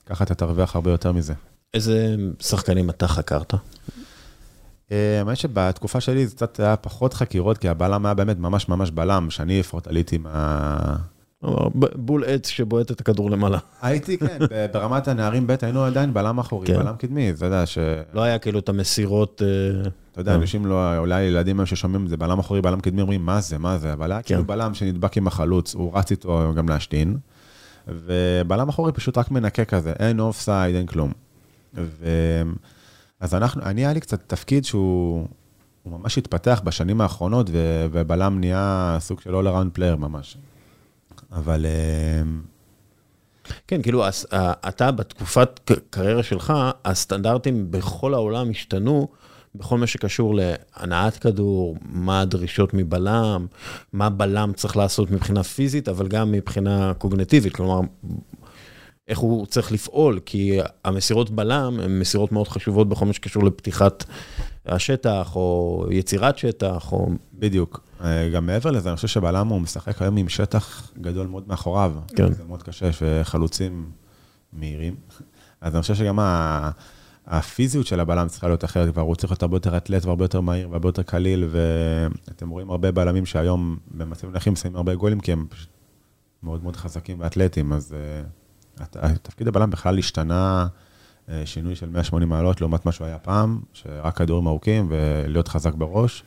ככה אתה תרוויח הרבה יותר מזה. איזה שחקנים אתה חקרת? אה, האמת שבתקופה שלי זה קצת היה פחות חקירות, כי הבלם היה באמת ממש ממש בלם, שאני לפחות עליתי מה... בול עץ שבועט את הכדור למעלה. הייתי, כן, [LAUGHS] ברמת הנערים ב' היינו עדיין בלם אחורי, כן. בלם קדמי, אתה יודע ש... לא היה כאילו את המסירות... אה, אתה יודע, אנשים לא, אולי ילדים ששומעים את זה, בלם אחורי, בלם קדמי, אומרים, מה זה, מה זה, אבל היה כאילו כן. בלם שנדבק עם החלוץ, הוא רץ איתו גם להשתין. ובלם אחורי פשוט רק מנקה כזה, אין offside, אין כלום. אז אנחנו, אני היה לי קצת תפקיד שהוא ממש התפתח בשנים האחרונות. ובלם נהיה סוג של all around player ממש. אבל... כן, כאילו, אתה בתקופת קריירה שלך, הסטנדרטים בכל העולם השתנו. בכל מה שקשור להנעת כדור, מה הדרישות מבלם, מה בלם צריך לעשות מבחינה פיזית, אבל גם מבחינה קוגנטיבית, כלומר, איך הוא צריך לפעול, כי המסירות בלם הן מסירות מאוד חשובות בכל מה שקשור לפתיחת השטח, או יצירת שטח, או... בדיוק. גם מעבר לזה, אני חושב שבלם הוא משחק היום עם שטח גדול מאוד מאחוריו. כן. זה מאוד קשה, וחלוצים מהירים. אז אני חושב שגם ה... הפיזיות של הבלם צריכה להיות אחרת כבר, הוא צריך להיות הרבה יותר אתלט והרבה יותר מהיר והרבה יותר קליל, ואתם רואים הרבה בלמים שהיום במצבים נחים שמים הרבה גולים, כי הם פשוט מאוד מאוד חזקים ואתלטים, אז uh, תפקיד הבלם בכלל השתנה, uh, שינוי של 180 מעלות לעומת מה שהוא היה פעם, שרק כדורים ארוכים ולהיות חזק בראש.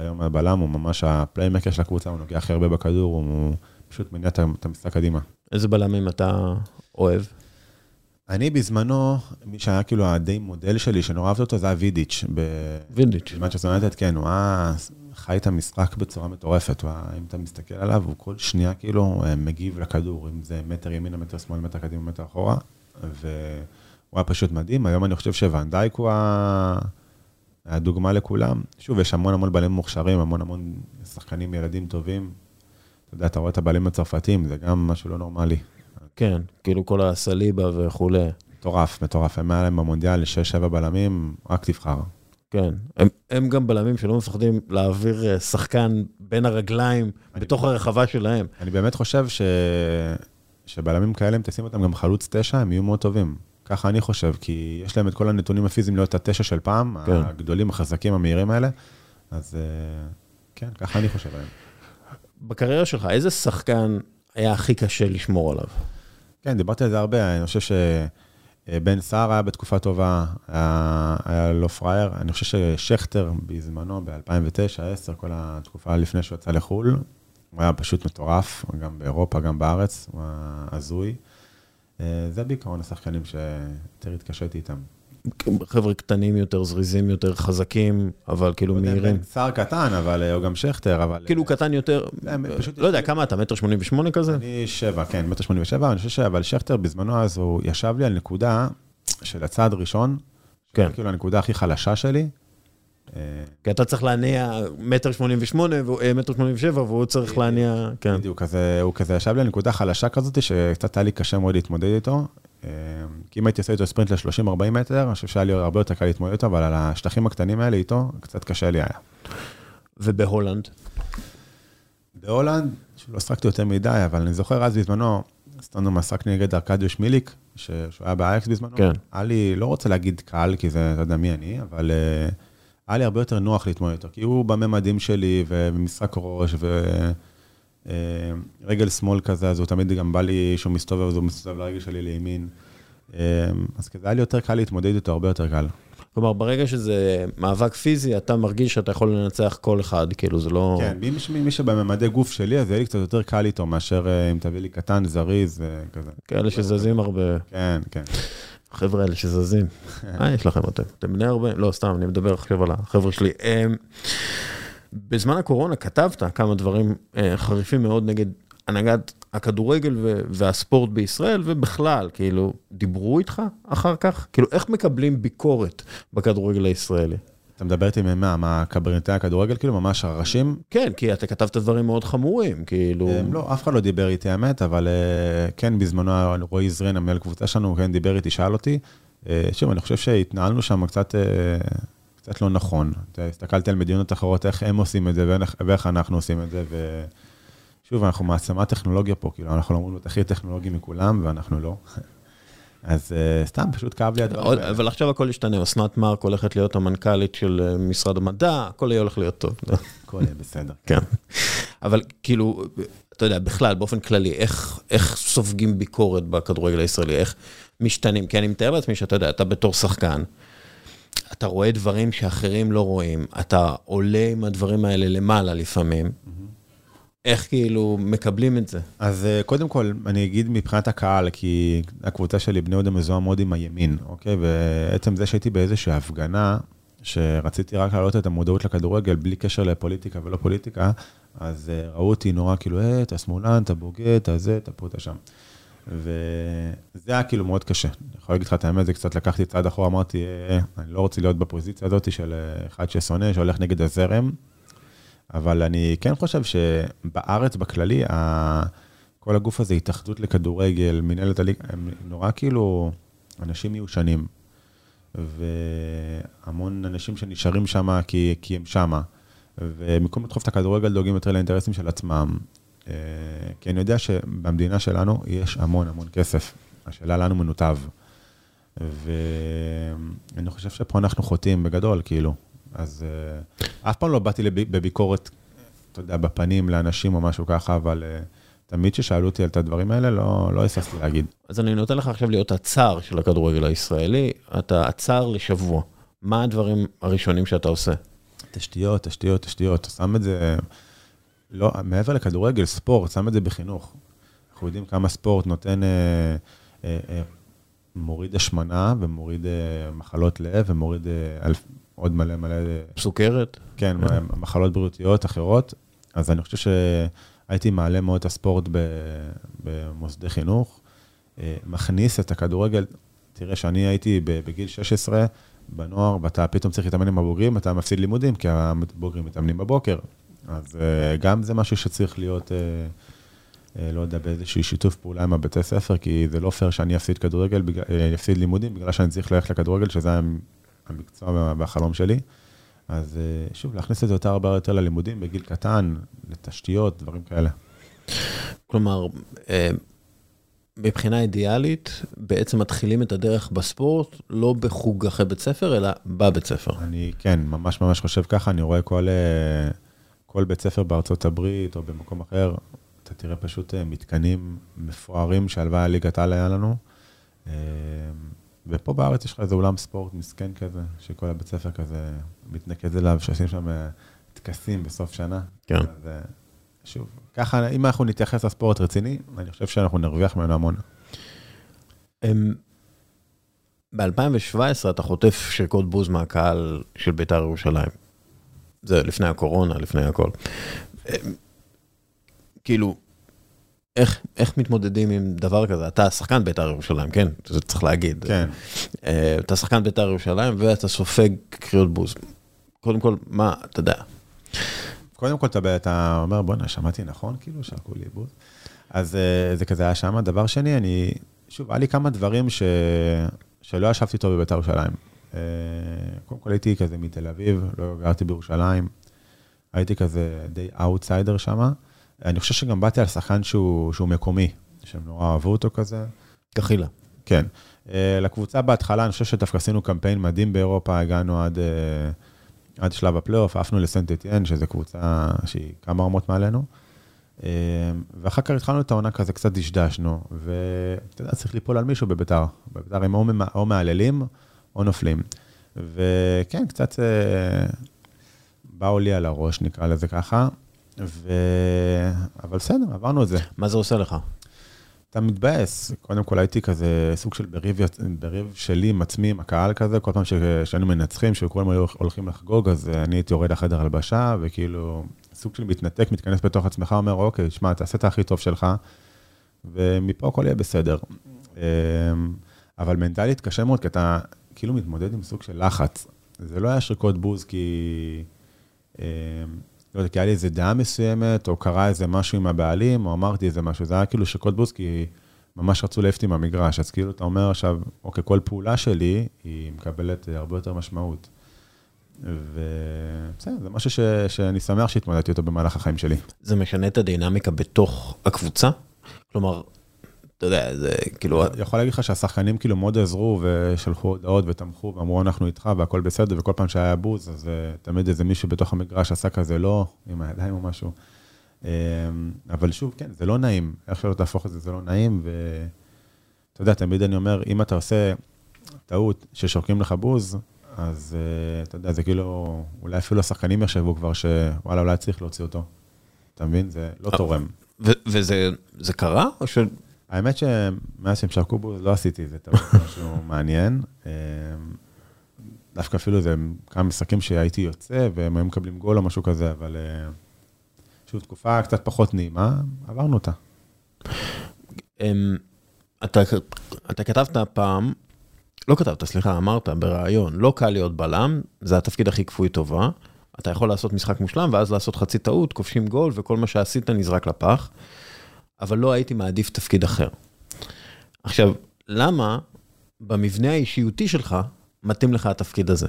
היום הבלם הוא ממש הפליימקר של הקבוצה, הוא נוגע הכי הרבה בכדור, הוא פשוט מניע את המשחק קדימה. איזה בלמים אתה אוהב? אני בזמנו, מי שהיה כאילו הדי מודל שלי, שנורא אהבתי אותו, זה היה וידיץ'. וידיץ'. במאצ'ר יונייטד, כן, הוא היה חי את המשחק בצורה מטורפת. אם אתה מסתכל עליו, הוא כל שנייה כאילו אה, מגיב לכדור, אם זה מטר ימינה, מטר שמאל, מטר קדימה, מטר אחורה. והוא היה פשוט מדהים. היום אני חושב שוואנדייק הוא הדוגמה לכולם. שוב, יש המון המון בעלים מוכשרים, המון המון שחקנים, ילדים טובים. אתה יודע, אתה רואה את הבעלים הצרפתים, זה גם משהו לא נורמלי. כן, כאילו כל הסליבה וכולי. מטורף, מטורף. הם היה להם במונדיאל 6-7 בלמים, רק תבחר. כן, הם, הם גם בלמים שלא מפחדים להעביר אה, שחקן בין הרגליים בתוך הרחבה שלהם. אני באמת חושב ש... שבלמים כאלה, אם תשים אותם גם חלוץ תשע, הם יהיו מאוד טובים. ככה אני חושב, כי יש להם את כל הנתונים הפיזיים להיות התשע של פעם, כן. הגדולים, החזקים, המהירים האלה. אז אה, כן, ככה אני חושב עליהם. בקריירה שלך, איזה שחקן היה הכי קשה לשמור עליו? כן, דיברתי על זה הרבה, אני חושב שבן סער היה בתקופה טובה, היה, היה לא פראייר. אני חושב ששכטר בזמנו, ב-2009-2010, כל התקופה לפני שהוא יצא לחו"ל, הוא היה פשוט מטורף, גם באירופה, גם בארץ, הוא היה הזוי. אה, זה בעיקרון השחקנים שיותר התקשיתי איתם. חבר'ה קטנים יותר, זריזים יותר, חזקים, אבל כאילו מהירים. שר קטן, אבל הוא גם שכטר, אבל... כאילו קטן יותר, לא יודע, כמה אתה, מטר שמונים ושמונה כזה? אני שבע, כן, מטר שמונים ושבע, אני חושב שאבל שכטר בזמנו אז הוא ישב לי על נקודה של הצעד ראשון, כן. כאילו הנקודה הכי חלשה שלי. כי אתה צריך להניע מטר שמונים ושמונה, מטר שמונים ושבע, והוא צריך להניע, כן. בדיוק, הוא כזה ישב לי על נקודה חלשה כזאת, שקצת היה לי קשה מאוד להתמודד איתו. כי אם הייתי עושה איתו ספרינט ל-30-40 מטר, אני חושב שהיה לי הרבה יותר קל להתמודד איתו, אבל על השטחים הקטנים האלה איתו, קצת קשה לי היה. ובהולנד? בהולנד, לא שחקתי יותר מדי, אבל אני זוכר אז בזמנו, סתם random משחק נגד ארקדיוש מיליק, שהוא היה באייקס בזמנו. כן. היה לי, לא רוצה להגיד קל, כי זה, אתה יודע מי אני, אבל uh, היה לי הרבה יותר נוח להתמודד איתו, כי הוא בממדים שלי, ובמשחק ראש, ו... אה, שמאל כזה, אז הוא תמיד גם בא לי שהוא מסתובב, אז הוא מסתובב לרגל שלי לימין. אה, אז כזה היה לי יותר קל להתמודד איתו, הרבה יותר קל. כלומר, ברגע שזה מאבק פיזי, אתה מרגיש שאתה יכול לנצח כל אחד, כאילו זה לא... כן, מי, מי שבממדי גוף שלי, אז יהיה לי קצת יותר קל איתו, מאשר אה, אם תביא לי קטן, זריז, כזה. כאלה שזזים הרבה. כן, כן. החבר'ה האלה שזזים, מה [LAUGHS] יש לכם אתם? אתם בני הרבה? לא, סתם, אני מדבר עכשיו על החבר'ה שלי. בזמן הקורונה כתבת כמה דברים אה, חריפים מאוד נגד הנהגת הכדורגל והספורט בישראל, ובכלל, כאילו, דיברו איתך אחר כך? כאילו, איך מקבלים ביקורת בכדורגל הישראלי? אתה מדבר איתי ממה, מה, קברניטי הכדורגל, כאילו, ממש הראשים? כן, כי אתה כתבת דברים מאוד חמורים, כאילו... לא, אף אחד לא דיבר איתי, האמת, אבל אה, כן, בזמנו רועי זרין, המנהל קבוצה שלנו, כן דיבר איתי, שאל אותי. אה, שוב, אני חושב שהתנהלנו שם קצת... קצת לא נכון. הסתכלתי על מדינות אחרות, איך הם עושים את זה ואיך אנחנו עושים את זה, ושוב, אנחנו מעצמת טכנולוגיה פה, כאילו, אנחנו לא אומרים להיות הכי טכנולוגי מכולם, ואנחנו לא. אז uh, סתם, פשוט כאב לי הדבר הזה. אבל עכשיו הכל ישתנה, אסנת מארק הולכת להיות המנכ"לית של אה, משרד המדע, הכל יהיה הולך להיות טוב. הכל יהיה בסדר. [LAUGHS] כן. אבל כאילו, אתה יודע, בכלל, באופן כללי, איך, איך סופגים ביקורת בכדורגל הישראלי, איך משתנים? כי אני מתאר לעצמי שאתה יודע, אתה בתור שחקן, אתה רואה דברים שאחרים לא רואים, אתה עולה עם הדברים האלה למעלה לפעמים, איך כאילו מקבלים את זה? אז אה, קודם כל, אני אגיד מבחינת הקהל, כי הקבוצה שלי, בני יהודה, מזוהה מאוד עם הימין, אוקיי? ועצם זה שהייתי באיזושהי הפגנה, שרציתי רק להעלות את המודעות לכדורגל, בלי קשר לפוליטיקה ולא פוליטיקה, אז אה, ראו אותי נורא כאילו, אה, אתה שמאלן, אתה בוגד, אתה זה, אתה פה, אתה שם. וזה היה כאילו מאוד קשה. אני יכול להגיד לך את האמת, זה קצת לקחתי צעד אחורה, אמרתי, אה, אני לא רוצה להיות בפוזיציה הזאת של אחד ששונא, שהולך נגד הזרם, אבל אני כן חושב שבארץ, בכללי, כל הגוף הזה, התאחדות לכדורגל, מנהלת הליגה, הם נורא כאילו אנשים מיושנים. והמון אנשים שנשארים שם כי, כי הם שמה. ובמקום לדחוף את הכדורגל דואגים יותר לאינטרסים של עצמם. אה, כי אני יודע שבמדינה שלנו יש המון המון כסף. השאלה לנו מנותב. ואני חושב שפה אנחנו חוטאים בגדול, כאילו. אז uh, אף פעם לא באתי בביקורת, אתה יודע, בפנים לאנשים או משהו ככה, אבל uh, תמיד כששאלו אותי על את הדברים האלה, לא, לא היססתי להגיד. אז אני נותן לך עכשיו להיות הצער של הכדורגל הישראלי, אתה הצער לשבוע. מה הדברים הראשונים שאתה עושה? תשתיות, תשתיות, תשתיות. שם את זה, לא, מעבר לכדורגל, ספורט, שם את זה בחינוך. אנחנו יודעים כמה ספורט נותן, אה, אה, אה, מוריד השמנה ומוריד אה, מחלות לב ומוריד אה, עוד מלא מלא... סוכרת? כן, מחלות בריאותיות אחרות. אז אני חושב שהייתי מעלה מאוד את הספורט במוסדי חינוך, אה, מכניס את הכדורגל, תראה, שאני הייתי בגיל 16, בנוער, ואתה פתאום צריך להתאמן עם הבוגרים, אתה מפסיד לימודים, כי הבוגרים מתאמנים בבוקר. אז אה, גם זה משהו שצריך להיות, אה, לא יודע, באיזשהו שיתוף פעולה עם הבתי ספר, כי זה לא פייר שאני אפסיד כדורגל, אפסיד לימודים, בגלל שאני צריך ללכת לכדורגל, שזה המקצוע והחלום שלי. אז שוב, להכניס את זה יותר הרבה יותר ללימודים בגיל קטן, לתשתיות, דברים כאלה. כלומר, מבחינה אידיאלית, בעצם מתחילים את הדרך בספורט, לא בחוג אחרי בית ספר, אלא בבית ספר. אני, כן, ממש ממש חושב ככה, אני רואה כל, אה, כל בית ספר בארצות הברית או במקום אחר, אתה תראה פשוט אה, מתקנים מפוארים שהלוואי הליגת על היה לנו. אה, ופה בארץ יש לך איזה אולם ספורט מסכן כזה, שכל הבית ספר כזה מתנקז אליו, שעושים שם טקסים בסוף שנה. כן. אז, שוב, ככה, אם אנחנו נתייחס לספורט רציני, אני חושב שאנחנו נרוויח ממנו המון. ב-2017 אתה חוטף שקוד בוז מהקהל של בית"ר ירושלים. זה לפני הקורונה, לפני הכל. כאילו, איך, איך מתמודדים עם דבר כזה? אתה שחקן בית"ר ירושלים, כן? זה צריך להגיד. כן. אה, אתה שחקן בית"ר ירושלים ואתה סופג קריאות בוז. קודם כל, מה, אתה יודע, קודם כל אתה, אתה אומר, בוא'נה, שמעתי נכון, כאילו, שרקו לי בוז. אז אה, זה כזה היה שם. דבר שני, אני, שוב, היה לי כמה דברים ש... שלא ישבתי טוב בבית"ר ירושלים. אה, קודם כל הייתי כזה מתל אביב, לא גרתי בירושלים. הייתי כזה די אאוטסיידר שם. אני חושב שגם באתי על שחקן שהוא, שהוא מקומי, שהם נורא אהבו אותו כזה. כחילה. כן. אה, לקבוצה בהתחלה, אני חושב שדווקא עשינו קמפיין מדהים באירופה, הגענו עד... עד שלב הפלייאוף, עפנו לסנט אטיין, שזו קבוצה שהיא כמה רמות מעלינו. אה, ואחר כך התחלנו את העונה כזה, קצת דשדשנו, ואתה יודע, צריך ליפול על מישהו בביתר. בביתר הם או מעללים או נופלים. וכן, קצת אה, באו לי על הראש, נקרא לזה ככה, ו... אבל בסדר, עברנו את זה. מה זה עושה לך? אתה מתבאס. קודם כל הייתי כזה סוג של בריב, בריב שלי עם עצמי, עם הקהל כזה, כל פעם שהיינו מנצחים, שכולם היו הולכים לחגוג, אז אני הייתי יורד לחדר הלבשה, וכאילו סוג של מתנתק, מתכנס בתוך עצמך, אומר, אוקיי, שמע, תעשה את הכי טוב שלך, ומפה הכל יהיה בסדר. אמ, אבל מנטלית קשה מאוד, כי אתה כאילו מתמודד עם סוג של לחץ. זה לא היה שריקות בוז כי... לא יודע, כי היה לי איזה דעה מסוימת, או קרה איזה משהו עם הבעלים, או אמרתי איזה משהו, זה היה כאילו שקוד בוסט, כי ממש רצו להעיף אותי מהמגרש. אז כאילו אתה אומר עכשיו, אוקיי, כל פעולה שלי, היא מקבלת הרבה יותר משמעות. ובסדר, זה משהו ש... שאני שמח שהתמודדתי אותו במהלך החיים שלי. זה משנה את הדינמיקה בתוך הקבוצה? כלומר, אתה יודע, זה כאילו... אני יכול להגיד לך שהשחקנים כאילו מאוד עזרו ושלחו הודעות ותמכו ואמרו, אנחנו איתך והכל בסדר, וכל פעם שהיה בוז, אז uh, תמיד איזה מישהו בתוך המגרש עשה כזה לא, עם הידיים או משהו. Um, אבל שוב, כן, זה לא נעים. איך שלא תהפוך את זה, זה לא נעים, ואתה יודע, תמיד אני אומר, אם אתה עושה טעות ששורקים לך בוז, אז uh, אתה יודע, זה כאילו, אולי אפילו השחקנים יחשבו כבר שוואלה, אולי צריך להוציא אותו. אתה מבין? זה לא תורם. וזה קרה? או ש... האמת שמאז שהם שרקו בו, לא עשיתי איזה טעות [LAUGHS] משהו מעניין. אמ, דווקא אפילו זה כמה משחקים שהייתי יוצא, והם היו מקבלים גול או משהו כזה, אבל אה, שוב, תקופה קצת פחות נעימה, עברנו אותה. אמ, אתה, אתה כתבת פעם, לא כתבת, סליחה, אמרת בריאיון, לא קל להיות בלם, זה התפקיד הכי כפוי טובה. אתה יכול לעשות משחק מושלם, ואז לעשות חצי טעות, כובשים גול, וכל מה שעשית נזרק לפח. אבל לא הייתי מעדיף תפקיד אחר. עכשיו, למה במבנה האישיותי שלך מתאים לך התפקיד הזה?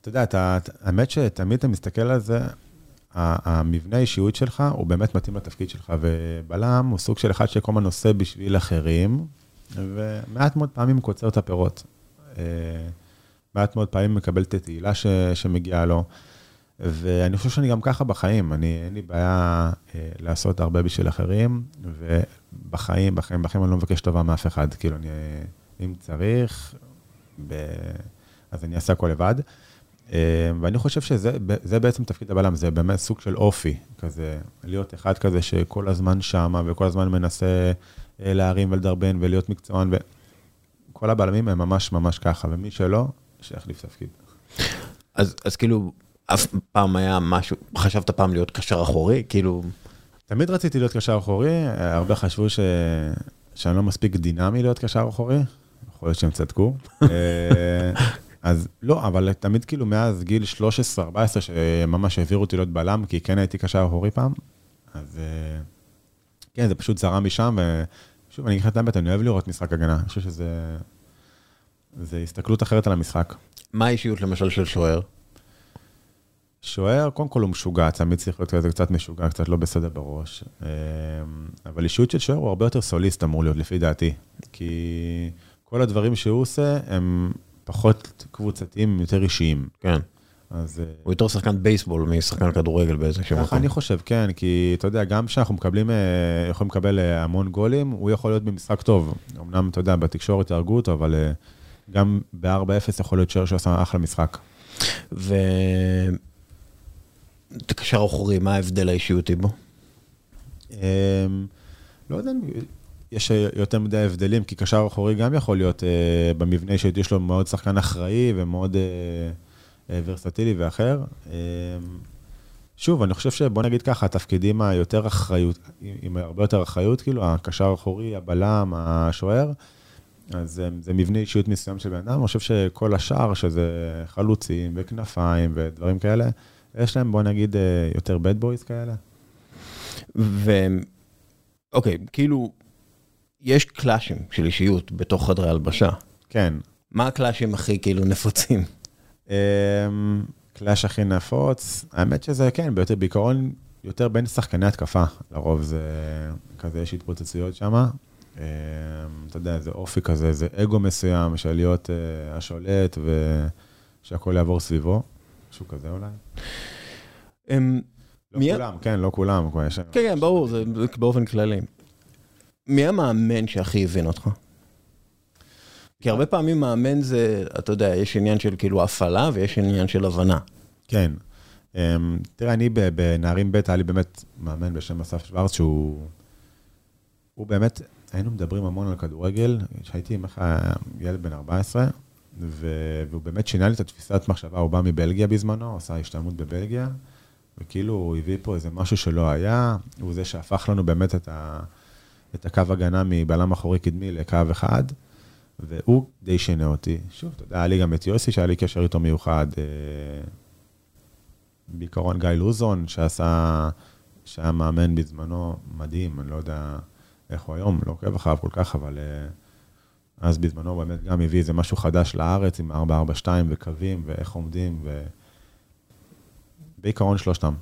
אתה יודע, אתה, האמת שתמיד אתה מסתכל על זה, המבנה האישיות שלך הוא באמת מתאים לתפקיד שלך, ובלם הוא סוג של אחד שכל הזמן עושה בשביל אחרים, ומעט מאוד פעמים קוצר את הפירות. אה, מעט מאוד פעמים מקבל את התהילה שמגיעה לו. ואני חושב שאני גם ככה בחיים, אני, אין לי בעיה אה, לעשות הרבה בשביל אחרים, ובחיים, בחיים, בחיים אני לא מבקש טובה מאף אחד. כאילו, אני, אם צריך, ב... אז אני אעשה הכל לבד. אה, ואני חושב שזה בעצם תפקיד הבלם, זה באמת סוג של אופי, כזה, להיות אחד כזה שכל הזמן שמה, וכל הזמן מנסה אה, להרים ולדרבן ולהיות מקצוען, וכל הבלמים הם ממש ממש ככה, ומי שלא, שיחליף תפקיד. אז, אז כאילו, אף פעם היה משהו, חשבת פעם להיות קשר אחורי? כאילו... תמיד רציתי להיות קשר אחורי, הרבה חשבו ש... שאני לא מספיק דינמי להיות קשר אחורי, יכול להיות שהם צדקו. [LAUGHS] אה, אז לא, אבל תמיד כאילו מאז גיל 13-14, שממש העבירו אותי להיות בלם, כי כן הייתי קשר אחורי פעם, אז אה, כן, זה פשוט זרם משם, ושוב, אני אגיד לך את האמת, אני אוהב לראות משחק הגנה, אני חושב שזה... זה הסתכלות אחרת על המשחק. מה האישיות למשל של שוער? שוער, קודם כל הוא משוגע, תמיד צריך להיות קצת משוגע, קצת לא בסדר בראש. אמ, אבל אישיות של שוער הוא הרבה יותר סוליסט אמור להיות, לפי דעתי. כי כל הדברים שהוא עושה הם פחות קבוצתיים, יותר אישיים. כן. אז... אה, הוא יותר שחקן בייסבול משחקן כדורגל באיזשהו מקום. ככה אני חושב, כן, כי אתה יודע, גם כשאנחנו מקבלים, אה, יכולים לקבל אה, המון גולים, הוא יכול להיות במשחק טוב. אמנם, אתה יודע, בתקשורת יהרגו אותו, אבל גם ב-4-0 יכול להיות שוער שעושה אחלה משחק. ו... את הקשר אחורי, מה ההבדל האישיותי בו? אמ, לא יודע, יש יותר מדי הבדלים, כי קשר אחורי גם יכול להיות אה, במבנה האישיותי שלו מאוד שחקן אחראי ומאוד אה, אה, ורסטילי ואחר. אמ, שוב, אני חושב שבוא נגיד ככה, התפקידים היותר אחריות, עם הרבה יותר אחריות, כאילו, הקשר האחורי, הבלם, השוער, אז זה מבנה אישיות מסוים של בן אדם, אני חושב שכל השאר, שזה חלוצים וכנפיים ודברים כאלה, יש להם, בוא נגיד, אה, יותר bad boys כאלה. ו... אוקיי, כאילו, יש קלאשים של אישיות בתוך חדרי הלבשה. כן. מה הקלאשים הכי כאילו נפוצים? אמ, קלאש הכי נפוץ, האמת שזה כן, ביותר, בעיקרון, יותר בין שחקני התקפה. לרוב זה כזה, יש התפוצצויות שם. אמ, אתה יודע, זה אופי כזה, זה אגו מסוים של להיות אה, השולט ושהכול יעבור סביבו. משהו כזה אולי. לא כולם, כן, לא כולם. כן, כן, ברור, זה באופן כללי. מי המאמן שהכי הבין אותך? כי הרבה פעמים מאמן זה, אתה יודע, יש עניין של כאילו הפעלה ויש עניין של הבנה. כן. אמ, תראה, אני בנערים ב' היה לי באמת מאמן בשם אסף שוורץ, שהוא... הוא באמת, היינו מדברים המון על כדורגל, כשהייתי עם ילד בן 14, והוא באמת שינה לי את התפיסת מחשבה, הוא בא מבלגיה בזמנו, עשה השתלמות בבלגיה, וכאילו הוא הביא פה איזה משהו שלא היה, הוא זה שהפך לנו באמת את, ה, את הקו הגנה מבלם אחורי קדמי לקו אחד, והוא די שינה אותי. שוב, אתה יודע, היה לי גם את יוסי, שהיה לי קשר איתו מיוחד, אה, בעיקרון גיא לוזון, שעשה, שהיה מאמן בזמנו מדהים, אני לא יודע איך הוא היום, לא עוקב אחריו כל כך, אבל... אה, אז בזמנו באמת גם הביא איזה משהו חדש לארץ עם 442 וקווים ואיך עומדים, ובעיקרון שלושתם.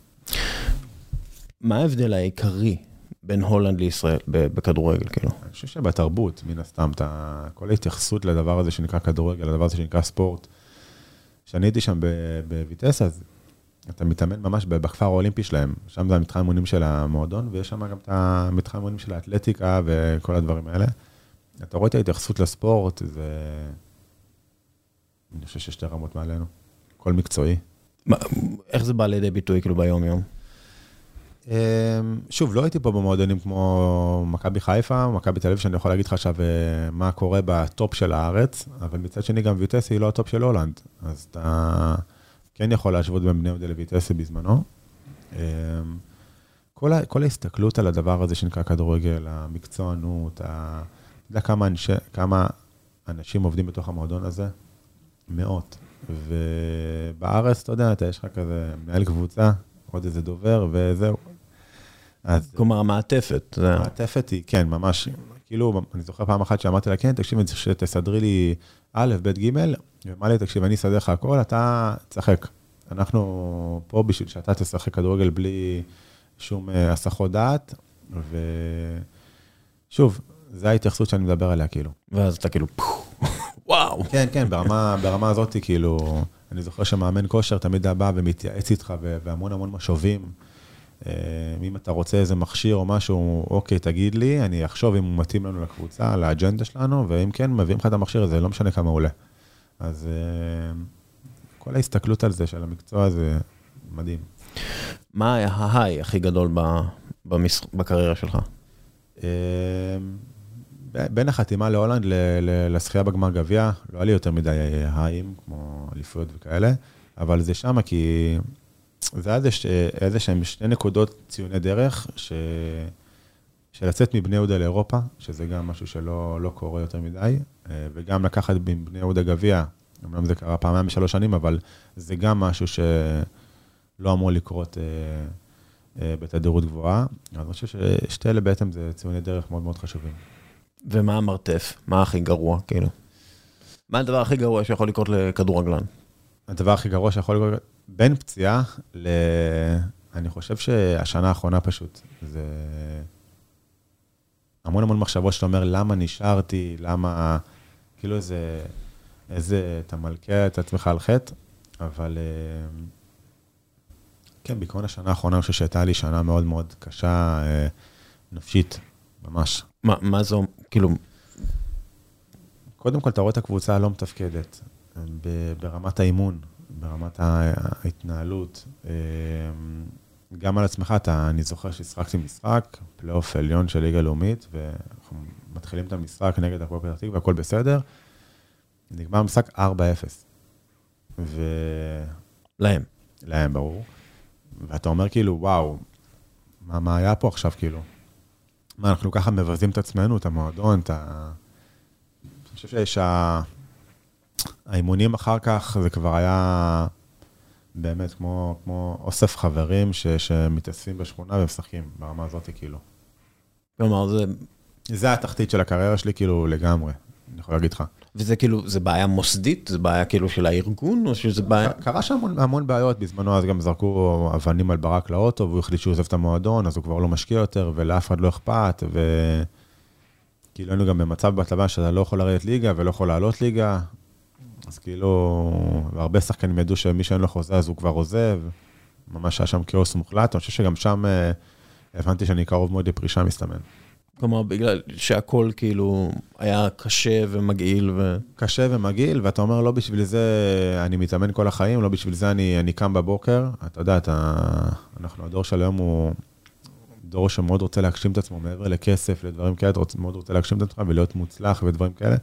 מה ההבדל העיקרי בין הולנד לישראל בכדורגל, כאילו? אני חושב שבתרבות, מן הסתם, אתה, כל ההתייחסות לדבר הזה שנקרא כדורגל, לדבר הזה שנקרא ספורט, כשאני הייתי שם בויטסה, אז אתה מתאמן ממש בכפר האולימפי שלהם, שם זה המתחם אימונים של המועדון, ויש שם גם את המתחם אימונים של האתלטיקה וכל הדברים האלה. אתה רואה את ההתייחסות לספורט, זה... אני חושב שיש שתי רמות מעלינו, הכל מקצועי. מה, איך זה בא לידי ביטוי כאילו ביום-יום? שוב, לא הייתי פה במועדונים כמו מכבי חיפה, מכבי תל אביב, שאני יכול להגיד לך עכשיו אה, מה קורה בטופ של הארץ, אבל מצד שני גם ויטסה היא לא הטופ של הולנד, אז אתה כן יכול להשוות בין בני יהודה לויטסי בזמנו. אמ, כל, ה, כל ההסתכלות על הדבר הזה שנקרא כדורגל, המקצוענות, אתה יודע כמה, אנשי, כמה אנשים עובדים בתוך המועדון הזה? מאות. ובארץ, אתה יודע, אתה יש לך כזה מנהל קבוצה, עוד איזה דובר, וזהו. אז... כלומר, המעטפת. המעטפת היא, כן, ממש, כאילו, אני זוכר פעם אחת שאמרתי לה, כן, תקשיב, אני צריך שתסדרי לי א', ב', ג', ואמר לי, תקשיב, אני אסדר לך הכל, אתה תשחק. אנחנו פה בשביל שאתה תשחק כדורגל בלי שום אה, הסחות דעת, ושוב, זו ההתייחסות שאני מדבר עליה, כאילו. ואז אתה כאילו, וואו. כן, כן, ברמה, ברמה הזאת, כאילו, אני זוכר שמאמן כושר תמיד היה בא ומתייעץ איתך, והמון המון משובים. אה, אם אתה רוצה איזה מכשיר או משהו, אוקיי, תגיד לי, אני אחשוב אם הוא מתאים לנו לקבוצה, לאג'נדה שלנו, ואם כן, מביאים לך את המכשיר הזה, לא משנה כמה עולה. אז אה, כל ההסתכלות על זה, של המקצוע, זה מדהים. מה היה ההיי הכי גדול בקריירה שלך? אה, בין החתימה להולנד לזכייה בגמר גביע, לא היה לי יותר מדי הייאים, כמו אליפויות וכאלה, אבל זה שמה כי זה היה איזה שהם שני נקודות ציוני דרך, ש... שלצאת מבני יהודה לאירופה, שזה גם משהו שלא לא קורה יותר מדי, אה, וגם לקחת מבני יהודה גביע, אמנם זה קרה פעמיים בשלוש שנים, אבל זה גם משהו שלא אמור לקרות אה, אה, בתדירות גבוהה. אז אני חושב ששתי אלה בעצם זה ציוני דרך מאוד מאוד חשובים. ומה המרתף? מה הכי גרוע, כאילו? מה הדבר הכי גרוע שיכול לקרות לכדורגלן? הדבר הכי גרוע שיכול לקרות, בין פציעה ל... אני חושב שהשנה האחרונה פשוט, זה המון המון מחשבות שאתה אומר, למה נשארתי, למה, כאילו איזה, איזה, אתה מלכה את עצמך על חטא, אבל אה, כן, בעקרון השנה האחרונה, אני חושב שהייתה לי שנה מאוד מאוד קשה, אה, נפשית, ממש. מה, מה זו, כאילו... קודם כל, אתה רואה את הקבוצה הלא מתפקדת, ברמת האימון, ברמת ההתנהלות. אה, גם על עצמך, אתה, אני זוכר שהשחקתי משחק, פלייאוף עליון של ליגה לאומית, ואנחנו מתחילים את המשחק נגד הפועל פתח תקווה, הכל בסדר. נגמר המשחק 4-0. ו... להם. להם, ברור. ואתה אומר כאילו, וואו, מה, מה היה פה עכשיו, כאילו? מה, אנחנו ככה מבזים את עצמנו, את המועדון, את ה... אני חושב שהאימונים אחר כך, זה כבר היה באמת כמו, כמו אוסף חברים ש, שמתאספים בשכונה ומשחקים, ברמה הזאת, כאילו. כלומר, זה... זה התחתית של הקריירה שלי, כאילו, לגמרי, אני יכול להגיד לך. וזה כאילו, זה בעיה מוסדית? זה בעיה כאילו של הארגון, או שזה בעיה... קרה שם המון, המון בעיות, בזמנו אז גם זרקו אבנים על ברק לאוטו, והוא החליט שהוא עוזב את המועדון, אז הוא כבר לא משקיע יותר, ולאף אחד לא אכפת, ו... כאילו היינו גם במצב בהטבה שאתה לא יכול לרדת ליגה ולא יכול לעלות ליגה, אז כאילו, והרבה שחקנים ידעו שמי שאין לו חוזה אז הוא כבר עוזב, ממש היה שם כאוס מוחלט, אני חושב שגם שם אה, הבנתי שאני קרוב מאוד לפרישה מסתמן. כלומר, בגלל שהכל כאילו היה קשה ומגעיל ו... קשה ומגעיל, ואתה אומר, לא בשביל זה אני מתאמן כל החיים, לא בשביל זה אני, אני קם בבוקר. אתה יודע, אתה, אנחנו, הדור של היום הוא דור שמאוד רוצה להגשים את עצמו מעבר לכסף, לדברים כאלה, אתה מאוד רוצה להגשים את עצמך ולהיות מוצלח ודברים כאלה.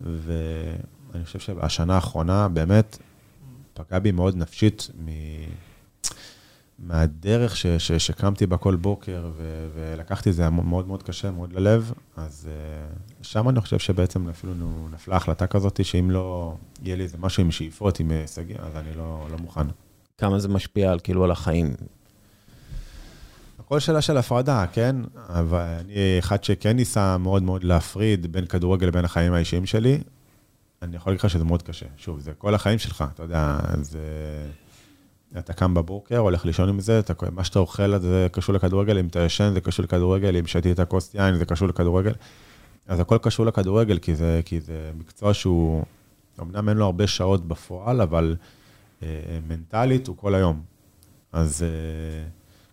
ואני חושב שהשנה האחרונה באמת פגעה בי מאוד נפשית מ... מהדרך ש, ש, שקמתי בה כל בוקר, ו, ולקחתי את זה מאוד מאוד קשה, מאוד ללב, אז uh, שם אני חושב שבעצם אפילו נפלה החלטה כזאת, שאם לא יהיה לי איזה משהו עם שאיפות, עם הישגים, אז אני לא, לא מוכן. כמה זה משפיע על, כאילו, על החיים? הכל שאלה של הפרדה, כן? אבל אני אחד שכן ניסה מאוד מאוד להפריד בין כדורגל לבין החיים האישיים שלי. אני יכול להגיד לך שזה מאוד קשה. שוב, זה כל החיים שלך, אתה יודע, זה... אתה קם בבוקר, הולך לישון עם זה, אתה, מה שאתה אוכל זה קשור לכדורגל, אם אתה ישן זה קשור לכדורגל, אם שתית כוס יין זה קשור לכדורגל. אז הכל קשור לכדורגל, כי זה, כי זה מקצוע שהוא, אמנם אין לו הרבה שעות בפועל, אבל אה, מנטלית הוא כל היום. אז אה,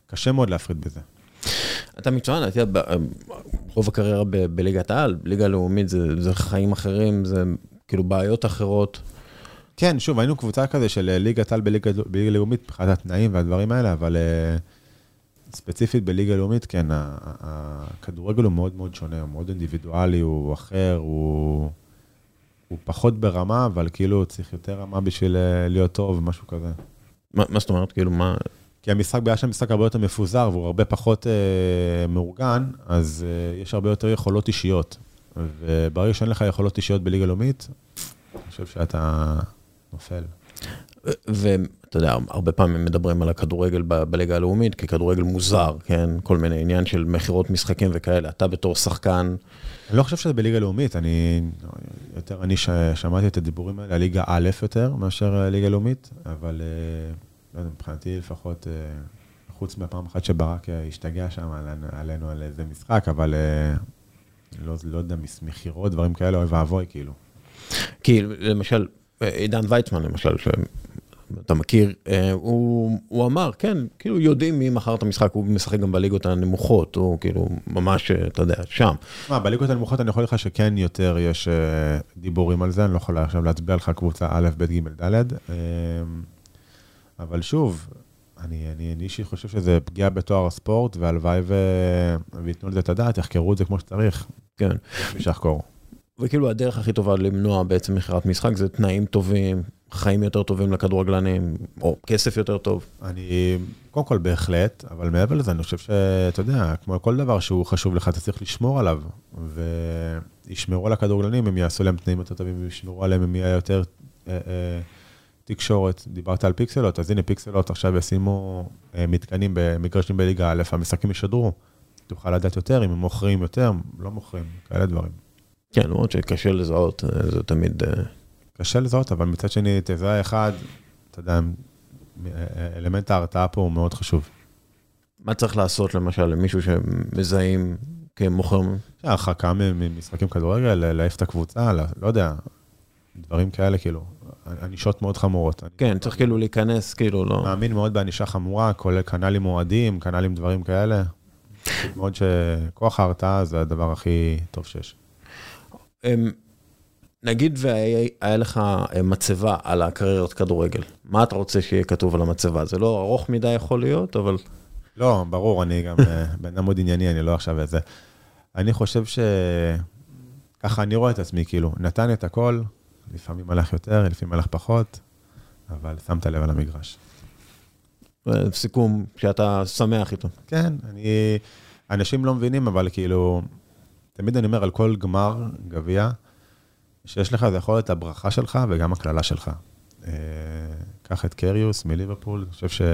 קשה מאוד להפריד בזה. אתה מקצוען, אתה יודע, רוב הקריירה בליגת העל, ליגה לאומית זה, זה חיים אחרים, זה כאילו בעיות אחרות. כן, שוב, היינו קבוצה כזה של אה, ליגת על בליגה לאומית, מבחינת התנאים והדברים האלה, אבל אה, ספציפית בליגה לאומית, כן, הכדורגל הוא מאוד מאוד שונה, הוא מאוד אינדיבידואלי, הוא אחר, הוא, הוא פחות ברמה, אבל כאילו צריך יותר רמה בשביל אה, להיות טוב, משהו כזה. מה, מה זאת אומרת? כאילו, מה... כי המשחק, בגלל שהמשחק הרבה יותר מפוזר והוא הרבה פחות אה, מאורגן, אז אה, יש הרבה יותר יכולות אישיות. וברגע שאין לך יכולות אישיות בליגה לאומית, אני חושב שאתה נופל. ואתה יודע, הרבה פעמים מדברים על הכדורגל בליגה הלאומית ככדורגל מוזר, כן? כל מיני עניין של מכירות משחקים וכאלה. אתה בתור שחקן... אני לא חושב שזה בליגה לאומית, אני יותר, אני שמעתי את הדיבורים האלה, הליגה א' יותר מאשר ליגה לאומית, אבל אה, לא יודע, מבחינתי לפחות, אה, חוץ מהפעם אחת שברק השתגע שם עלינו על איזה משחק, אבל אה, לא, לא יודע, מכירות, דברים כאלה, אוי ואבוי, כאילו. כי למשל, עידן ויצמן למשל, שאתה מכיר, אה, הוא, הוא אמר, כן, כאילו יודעים מי מכר את המשחק, הוא משחק גם בליגות הנמוכות, הוא כאילו ממש, אתה יודע, שם. מה, בליגות הנמוכות אני יכול לך שכן יותר יש אה, דיבורים על זה, אני לא יכול עכשיו להצביע לך קבוצה א', ב', ג', ד', אה, אבל שוב, אני, אני, אני אישי חושב שזה פגיעה בתואר הספורט, והלוואי וייתנו לזה את הדעת, יחקרו את זה כמו שצריך. כן. מי שיחקור. וכאילו הדרך הכי טובה למנוע בעצם מכירת משחק זה תנאים טובים, חיים יותר טובים לכדורגלנים, או כסף יותר טוב. אני, קודם כל בהחלט, אבל מעבר לזה אני חושב שאתה יודע, כמו כל דבר שהוא חשוב לך, אתה צריך לשמור עליו, וישמרו על הכדורגלנים, הם יעשו להם תנאים יותר טובים, וישמרו עליהם, הם יהיה יותר אה, אה, תקשורת. דיברת על פיקסלות, אז הנה פיקסלות עכשיו ישימו אה, מתקנים במגרשים בליגה א', המשחקים ישדרו. תוכל לדעת יותר, אם הם מוכרים יותר, לא מוכרים, כאלה דברים. כן, למרות שקשה לזהות, אה, זה תמיד... אה, קשה לזהות, אבל מצד שני, תזהה אחד, אתה יודע, אלמנט ההרתעה פה הוא מאוד חשוב. מה צריך לעשות למשל למישהו שמזהים כמוכר? הרחקה ממשחקים כדורגל, להעיף את הקבוצה, לא, יודע, דברים כאלה, כאילו, ענישות מאוד חמורות. כן, צריך כאילו להיכנס, כאילו, לא... מאמין מאוד בענישה חמורה, כולל קנלים אוהדים, קנלים דברים כאלה. מאוד שכוח ההרתעה זה הדבר הכי טוב שיש. אמ, נגיד והיה לך אה, מצבה על הקריירת כדורגל, מה אתה רוצה שיהיה כתוב על המצבה? זה לא ארוך מדי יכול להיות, אבל... לא, ברור, אני גם אה, בן אדם מאוד ענייני, אני לא עכשיו איזה... אני חושב ש... ככה אני רואה את עצמי, כאילו, נתן את הכל, לפעמים הלך יותר, לפעמים הלך פחות, אבל שמת לב על המגרש. סיכום שאתה שמח איתו. כן, אני... אנשים לא מבינים, אבל כאילו, תמיד אני אומר על כל גמר גביע, שיש לך, זה יכול להיות הברכה שלך וגם הקללה שלך. אה, קח את קריוס מליברפול, אני חושב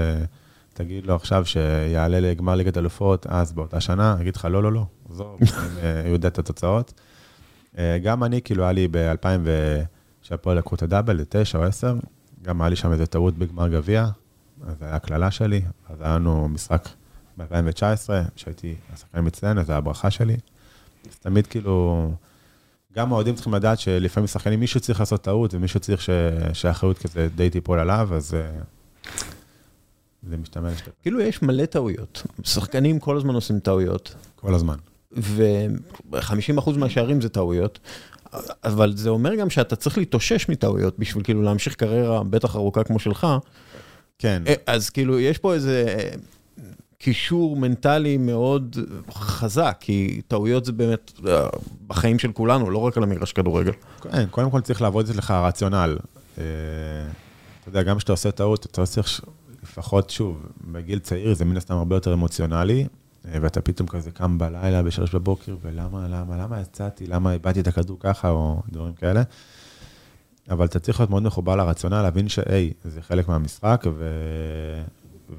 שתגיד לו עכשיו שיעלה לגמר ליגת אלופות, אז באותה שנה, אגיד לך, לא, לא, לא, עזוב, [LAUGHS] אני יודע את התוצאות. אה, גם אני, כאילו, היה לי ב-2000, כשהפועל לקחו את הדאבל, ל-9 או 10, גם היה לי שם איזו טעות בגמר גביע, אז זה היה הקללה שלי, אז היה לנו משחק ב-2019, שהייתי השחקן מצטיין, אז זה הברכה שלי. אז תמיד כאילו, גם האוהדים צריכים לדעת שלפעמים שחקנים, מישהו צריך לעשות טעות, ומישהו צריך שהאחריות כזה די תיפול עליו, אז אה, זה משתמע לשתי. כאילו יש מלא טעויות. שחקנים כל הזמן עושים טעויות. כל הזמן. ו-50% מהשערים זה טעויות. אבל זה אומר גם שאתה צריך להתאושש מטעויות בשביל כאילו להמשיך קריירה בטח ארוכה כמו שלך. כן. אה, אז כאילו יש פה איזה קישור מנטלי מאוד חזק, כי טעויות זה באמת אה, בחיים של כולנו, לא רק על המגרש כדורגל. כן, קודם כל צריך לעבוד אצלך הרציונל. אה, אתה יודע, גם כשאתה עושה טעות, אתה צריך לפחות, שוב, בגיל צעיר זה מן הסתם הרבה יותר אמוציונלי, אה, ואתה פתאום כזה קם בלילה בשלוש בבוקר, ולמה, למה, למה יצאתי, למה איבדתי את הכדור ככה, או דברים כאלה. אבל אתה צריך להיות מאוד מחובר לרציונל, להבין שהי, זה חלק מהמשחק, ו...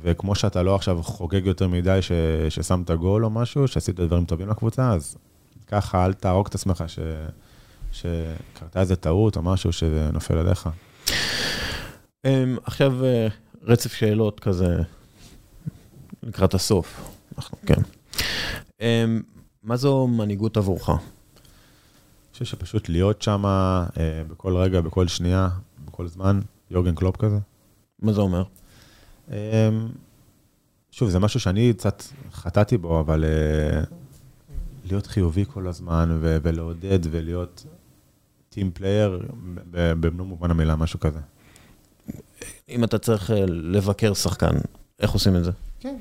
וכמו שאתה לא עכשיו חוגג יותר מדי ש... ששמת גול או משהו, שעשית דברים טובים לקבוצה, אז ככה אל תהרוג את עצמך ש... שקרתה איזה טעות או משהו שזה נופל עליך. אמ, עכשיו אה, רצף שאלות כזה לקראת הסוף. אנחנו, כן. אמ, מה זו מנהיגות עבורך? אני חושב שפשוט להיות שם אה, בכל רגע, בכל שנייה, בכל זמן, יורגן קלופ כזה. מה זה אומר? אמ, שוב, זה משהו שאני קצת חטאתי בו, אבל אה, להיות חיובי כל הזמן ולעודד ולהיות team player, במלוא מובן המילה, משהו כזה. אם אתה צריך אה, לבקר שחקן, איך עושים את זה? כן,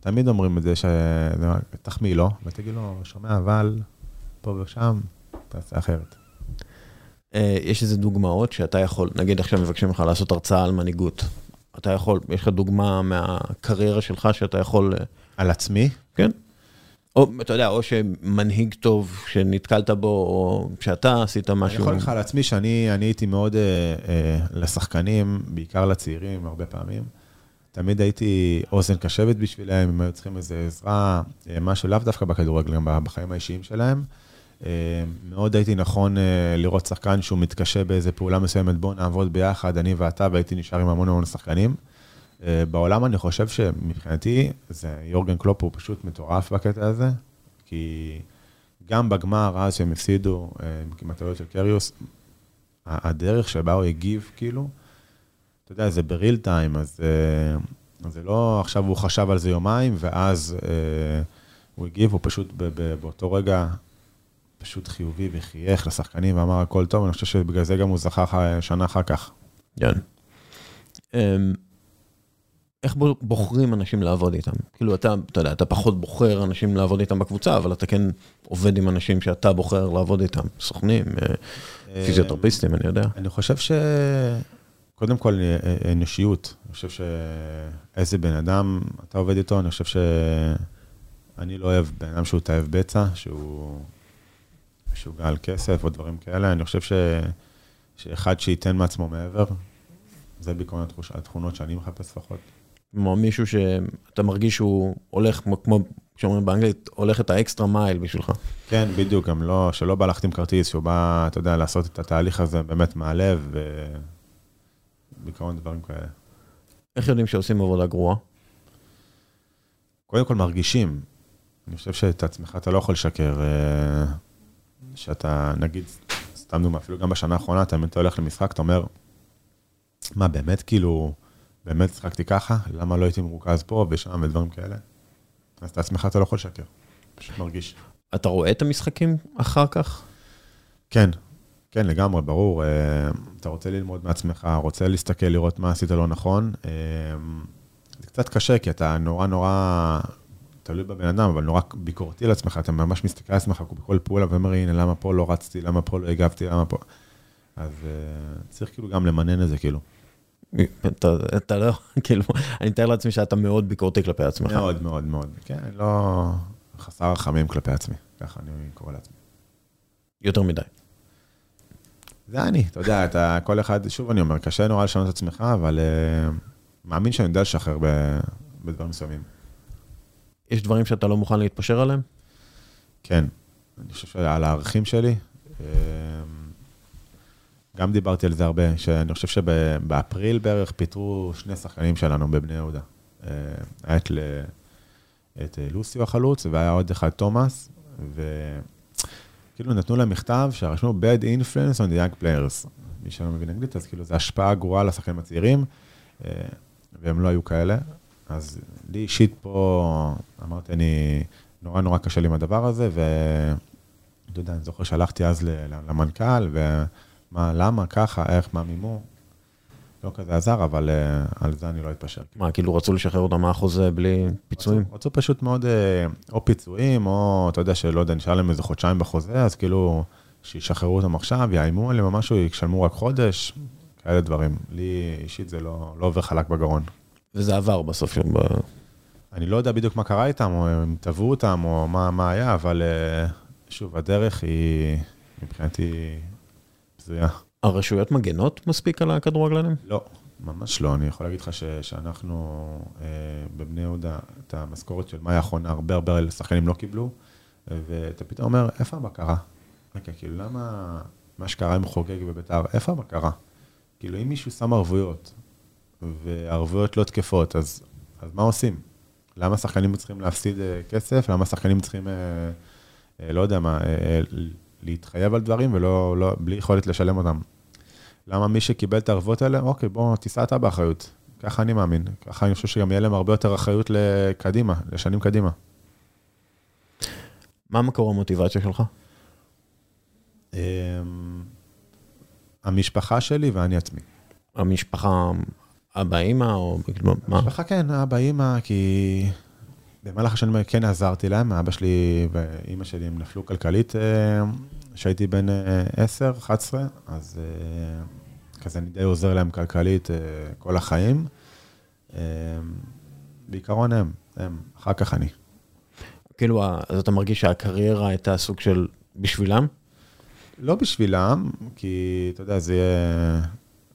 תמיד אומרים את זה, שתחמיא לו, ותגיד לו, שומע, אבל פה ושם, תעשה אחרת. אה, יש איזה דוגמאות שאתה יכול, נגיד עכשיו מבקשים לך לעשות הרצאה על מנהיגות. אתה יכול, יש לך דוגמה מהקריירה שלך שאתה יכול... אה, על עצמי? כן. או, אתה יודע, או שמנהיג טוב שנתקלת בו, או שאתה עשית משהו. אני יכול לך על עצמי שאני הייתי מאוד אה, אה, לשחקנים, בעיקר לצעירים, הרבה פעמים. תמיד הייתי אוזן קשבת בשבילם, אם היו צריכים איזו עזרה, אה, משהו לאו דווקא בכדורגל, גם בחיים האישיים שלהם. אה, מאוד הייתי נכון אה, לראות שחקן שהוא מתקשה באיזה פעולה מסוימת, בואו נעבוד ביחד, אני ואתה, והייתי נשאר עם המון המון שחקנים. בעולם אני חושב שמבחינתי, זה יורגן קלופ הוא פשוט מטורף בקטע הזה, כי גם בגמר, אז שהם הפסידו עם הטעויות של קריוס, הדרך שבה הוא הגיב, כאילו, אתה יודע, זה בריל טיים, אז זה לא עכשיו הוא חשב על זה יומיים, ואז הוא הגיב, הוא פשוט באותו רגע פשוט חיובי וחייך לשחקנים ואמר הכל טוב, אני חושב שבגלל זה גם הוא זכה שנה אחר כך. כן. אמ, איך בוחרים אנשים לעבוד איתם? כאילו אתה, אתה יודע, אתה פחות בוחר אנשים לעבוד איתם בקבוצה, אבל אתה כן עובד עם אנשים שאתה בוחר לעבוד איתם, סוכנים, אה, אה, פיזיותרפיסטים, אני יודע. אני חושב ש... קודם כל, אה, אנושיות. אני חושב שאיזה בן אדם אתה עובד איתו, אני חושב שאני לא אוהב בן אדם שהוא תאב בצע, שהוא משוגע על כסף או דברים כאלה. אני חושב ש... שאחד שייתן מעצמו מעבר, זה בעיקרון התכונות שאני מחפש לפחות. כמו מישהו שאתה מרגיש שהוא הולך, כמו שאומרים באנגלית, הולך את האקסטרה מייל בשבילך. כן, בדיוק, גם לא, שלא בא להחתים כרטיס, שהוא בא, אתה יודע, לעשות את התהליך הזה באמת מהלב, ובעיקרון דברים כאלה. איך יודעים שעושים עבודה גרועה? קודם כל מרגישים. אני חושב שאת עצמך אתה לא יכול לשקר. שאתה, נגיד, סתם דוגמא, אפילו גם בשנה האחרונה, אתה באמת הולך למשחק, אתה אומר, מה, באמת, כאילו, באמת שחקתי ככה? למה לא הייתי מרוכז פה ושם ודברים כאלה? אז את עצמך אתה לא יכול לשקר, פשוט מרגיש. אתה רואה את המשחקים אחר כך? כן, כן, לגמרי, ברור. אה, אתה רוצה ללמוד מעצמך, רוצה להסתכל, לראות מה עשית לא נכון. אה, זה קצת קשה, כי אתה נורא נורא תלוי בבן אדם, אבל נורא ביקורתי על עצמך, אתה ממש מסתכל על עצמך בכל פעולה ואומר, הנה, למה פה לא רצתי, למה פה לא הגבתי, למה פה... אז uh, צריך כאילו גם למנן את זה, כאילו. אתה, אתה לא, [LAUGHS] כאילו, אני מתאר לעצמי שאתה מאוד ביקורתי כלפי עצמך. מאוד, מאוד, מאוד. כן, לא חסר רחמים כלפי עצמי, ככה אני קורא לעצמי. יותר מדי. זה אני, אתה יודע, אתה, כל אחד, שוב אני אומר, קשה נורא לשנות את עצמך, אבל uh, מאמין שאני יודע לשחרר בדברים מסוימים. יש דברים שאתה לא מוכן להתפשר עליהם? כן, אני חושב שעל הערכים שלי, אמ, גם דיברתי על זה הרבה, שאני חושב שבאפריל בערך פיטרו שני שחקנים שלנו בבני יהודה. אה, היה את, את לוסיו החלוץ, והיה עוד אחד תומאס, וכאילו נתנו להם מכתב שרשמו bad influence on the young players. מי שלא מבין אנגלית, אז כאילו זו השפעה גרועה על השחקנים הצעירים, אה, והם לא היו כאלה. אז לי אישית פה, אמרתי, אני, נורא נורא קשה לי עם הדבר הזה, ואתה יודע, אני זוכר שהלכתי אז למנכ"ל, ומה, למה, ככה, איך, מה מימו. לא כזה עזר, אבל uh, על זה אני לא אתפשר. מה, כאילו רצו לשחרר אותם מהחוזה בלי פיצויים? רצו, רצו פשוט מאוד, uh, או פיצויים, או אתה יודע שלא יודע, נשאר להם איזה חודשיים בחוזה, אז כאילו, שישחררו אותם עכשיו, יאיימו עליהם או משהו, ישלמו רק חודש, כאלה דברים. לי אישית זה לא, לא עובר חלק בגרון. וזה עבר בסוף. ב... אני לא יודע בדיוק מה קרה איתם, או הם תבעו אותם, או מה, מה היה, אבל אה, שוב, הדרך היא מבחינתי בזויה. הרשויות מגנות מספיק על הכדורגלנים? לא, ממש לא. אני יכול להגיד לך ש, שאנחנו אה, בבני יהודה, את המשכורת של מאי האחרונה, הרבה הרבה שחקנים לא קיבלו, ואתה פתאום אומר, איפה הבקרה? רגע, כאילו, למה מה שקרה עם חוגג בביתר, איפה הבקרה? כאילו, אם מישהו שם ערבויות, וערבויות לא תקפות, אז, אז מה עושים? למה שחקנים צריכים להפסיד אה, כסף? למה שחקנים צריכים, אה, אה, לא יודע מה, להתחייב על דברים ולא, לא, בלי יכולת לשלם אותם? למה מי שקיבל את הערבות האלה, אוקיי, בוא, תישא אתה באחריות. ככה אני מאמין. ככה אני חושב שגם יהיה להם הרבה יותר אחריות לקדימה, לשנים קדימה. מה מקור המוטיבציה שלך? אמ, המשפחה שלי ואני עצמי. המשפחה אבא, אימא, או מה? משפחה כן, אבא, אימא, כי במהלך השנים כן עזרתי להם, אבא שלי ואימא שלי הם נפלו כלכלית כשהייתי בן 10, 11, אז כזה אני די עוזר להם כלכלית כל החיים. בעיקרון הם, הם, אחר כך אני. כאילו, אז אתה מרגיש שהקריירה הייתה סוג של בשבילם? לא בשבילם, כי אתה יודע, זה יהיה,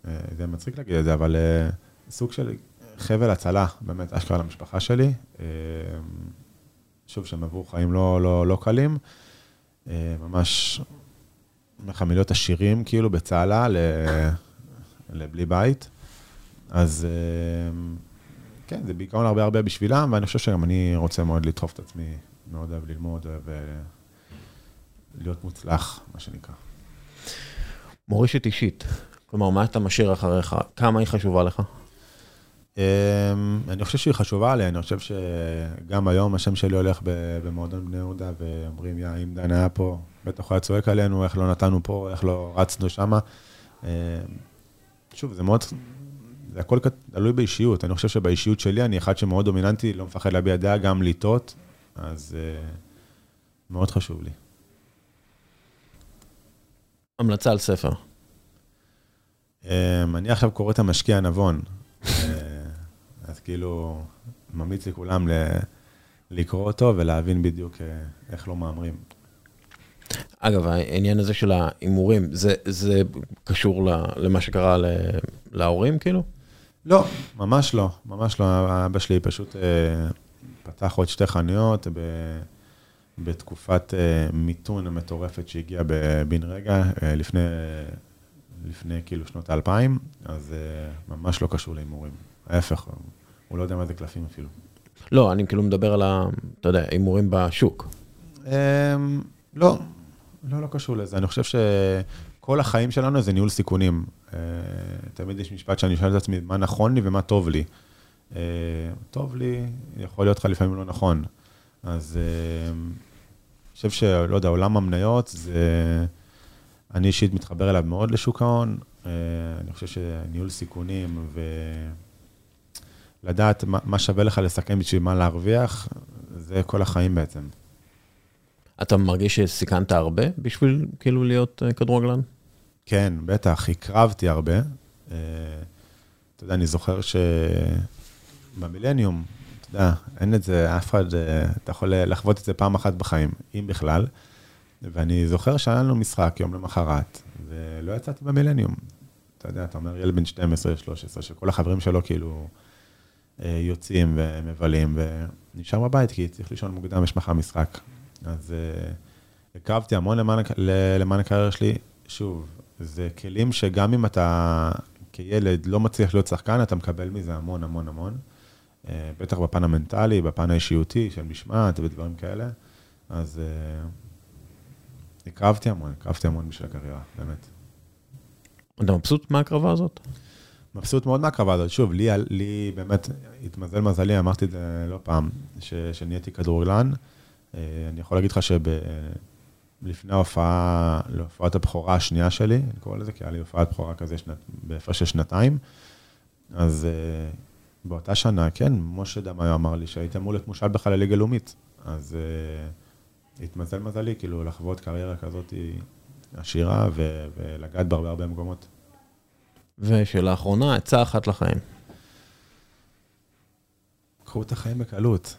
אה, זה מצחיק להגיד את זה, אבל אה, סוג של חבל הצלה, באמת, אשכרה למשפחה שלי. אה, שוב, שהם עברו חיים לא, לא, לא קלים, ממש מחמיליות עשירים, כאילו, בצהלה, לבלי בית. אז כן, זה בעיקרון הרבה הרבה בשבילם, ואני חושב שגם אני רוצה מאוד לדחוף את עצמי, מאוד אוהב ללמוד, אוהב להיות מוצלח, מה שנקרא. מורשת אישית, כלומר, מה אתה משאיר אחריך? כמה היא חשובה לך? אמ, אני חושב שהיא חשובה לי, אני חושב שגם היום השם שלי הולך במועדון בני יהודה, ואומרים, יא, אם דן היה פה, בטח הוא היה צועק עלינו, איך לא נתנו פה, איך לא רצנו שמה. אמ, שוב, זה מאוד, זה הכל תלוי באישיות. אני חושב שבאישיות שלי, אני אחד שמאוד דומיננטי, לא מפחד להביע דעה, גם לטעות, אז uh, מאוד חשוב לי. המלצה על ספר. Um, אני עכשיו קורא את המשקיע הנבון. [LAUGHS] כאילו, ממליץ לכולם ל- לקרוא אותו ולהבין בדיוק uh, איך לא מהמרים. אגב, העניין הזה של ההימורים, זה, זה קשור למה שקרה להורים, כאילו? לא, ממש לא, ממש לא. אבא שלי פשוט אה, פתח עוד שתי חנויות ב, בתקופת אה, מיתון המטורפת שהגיעה בן רגע, אה, לפני, לפני כאילו שנות האלפיים, אז אה, ממש לא קשור להימורים. ההפך, הוא לא יודע מה זה קלפים אפילו. לא, אני כאילו מדבר על ה... אתה יודע, הימורים בשוק. אה, לא, לא, לא קשור לזה. אני חושב ש... כל החיים שלנו זה ניהול סיכונים. אה, תמיד יש משפט שאני שואל את עצמי, מה נכון לי ומה טוב לי. אה, טוב לי, יכול להיות לך לפעמים לא נכון. אז אה, אני חושב שלא יודע, עולם המניות זה... אני אישית מתחבר אליו מאוד לשוק ההון. אני חושב שניהול סיכונים ולדעת מה שווה לך לסכם בשביל מה להרוויח, זה כל החיים בעצם. אתה מרגיש שסיכנת הרבה בשביל כאילו להיות כדורגלן? כן, בטח, הקרבתי הרבה. אה, אתה יודע, אני זוכר שבמילניום, אתה יודע, אין את זה, אף אחד, אה, אתה יכול לחוות את זה פעם אחת בחיים, אם בכלל. ואני זוכר שהיה לנו משחק יום למחרת, ולא יצאתי במילניום. אתה יודע, אתה אומר ילד בן 12-13, שכל החברים שלו כאילו אה, יוצאים ומבלים, ונשאר בבית, כי צריך לישון מוקדם, יש מחר משחק. אז הקרבתי המון למען, למען הקריירה שלי. שוב, זה כלים שגם אם אתה כילד לא מצליח להיות שחקן, אתה מקבל מזה המון המון המון. אה, בטח בפן המנטלי, בפן האישיותי של משמעת ודברים כאלה. אז הקרבתי המון, הקרבתי המון בשביל הקריירה, באמת. אתה מבסוט מההקרבה הזאת? מבסוט מאוד מההקרבה הזאת. שוב, לי, לי באמת, התמזל מזלי, אמרתי את זה לא פעם, שנהייתי כדורגלן. אה, אני יכול להגיד לך שב... לפני ההופעה, להופעת הבכורה השנייה שלי, אני קורא לזה, כי היה לי הופעת בכורה כזה שנת, בהפרש של שנתיים. אז uh, באותה שנה, כן, משה דמאיו אמר לי שהייתי אמור להיות מושל בכלל לליגה לאומית. אז uh, התמזל מזלי, כאילו, לחוות קריירה כזאת עשירה ולגעת בהרבה הרבה מקומות. ושאלה אחרונה, עצה אחת לחיים. קחו את החיים בקלות.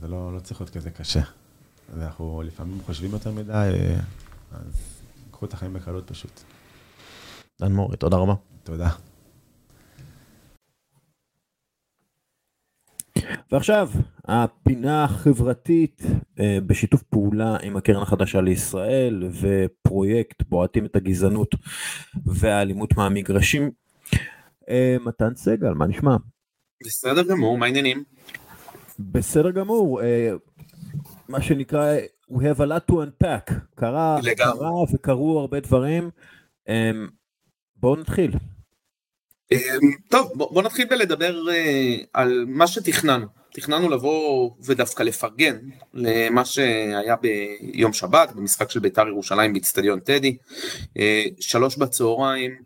זה לא, לא צריך להיות כזה קשה. ואנחנו לפעמים חושבים יותר מדי, אז קחו את החיים בקלות פשוט. דן מורי, תודה רבה. תודה. ועכשיו, הפינה החברתית אה, בשיתוף פעולה עם הקרן החדשה לישראל ופרויקט בועטים את הגזענות והאלימות מהמגרשים. אה, מתן סגל, מה נשמע? בסדר גמור, מה העניינים? בסדר גמור, אה, מה שנקרא, we have a lot to unpack, קרה, קרה וקרו הרבה דברים, בואו נתחיל. אמ, טוב, בואו נתחיל בלדבר אה, על מה שתכננו. תכננו לבוא ודווקא לפרגן למה שהיה ביום שבת, במשחק של בית"ר ירושלים באיצטדיון טדי. אה, שלוש בצהריים,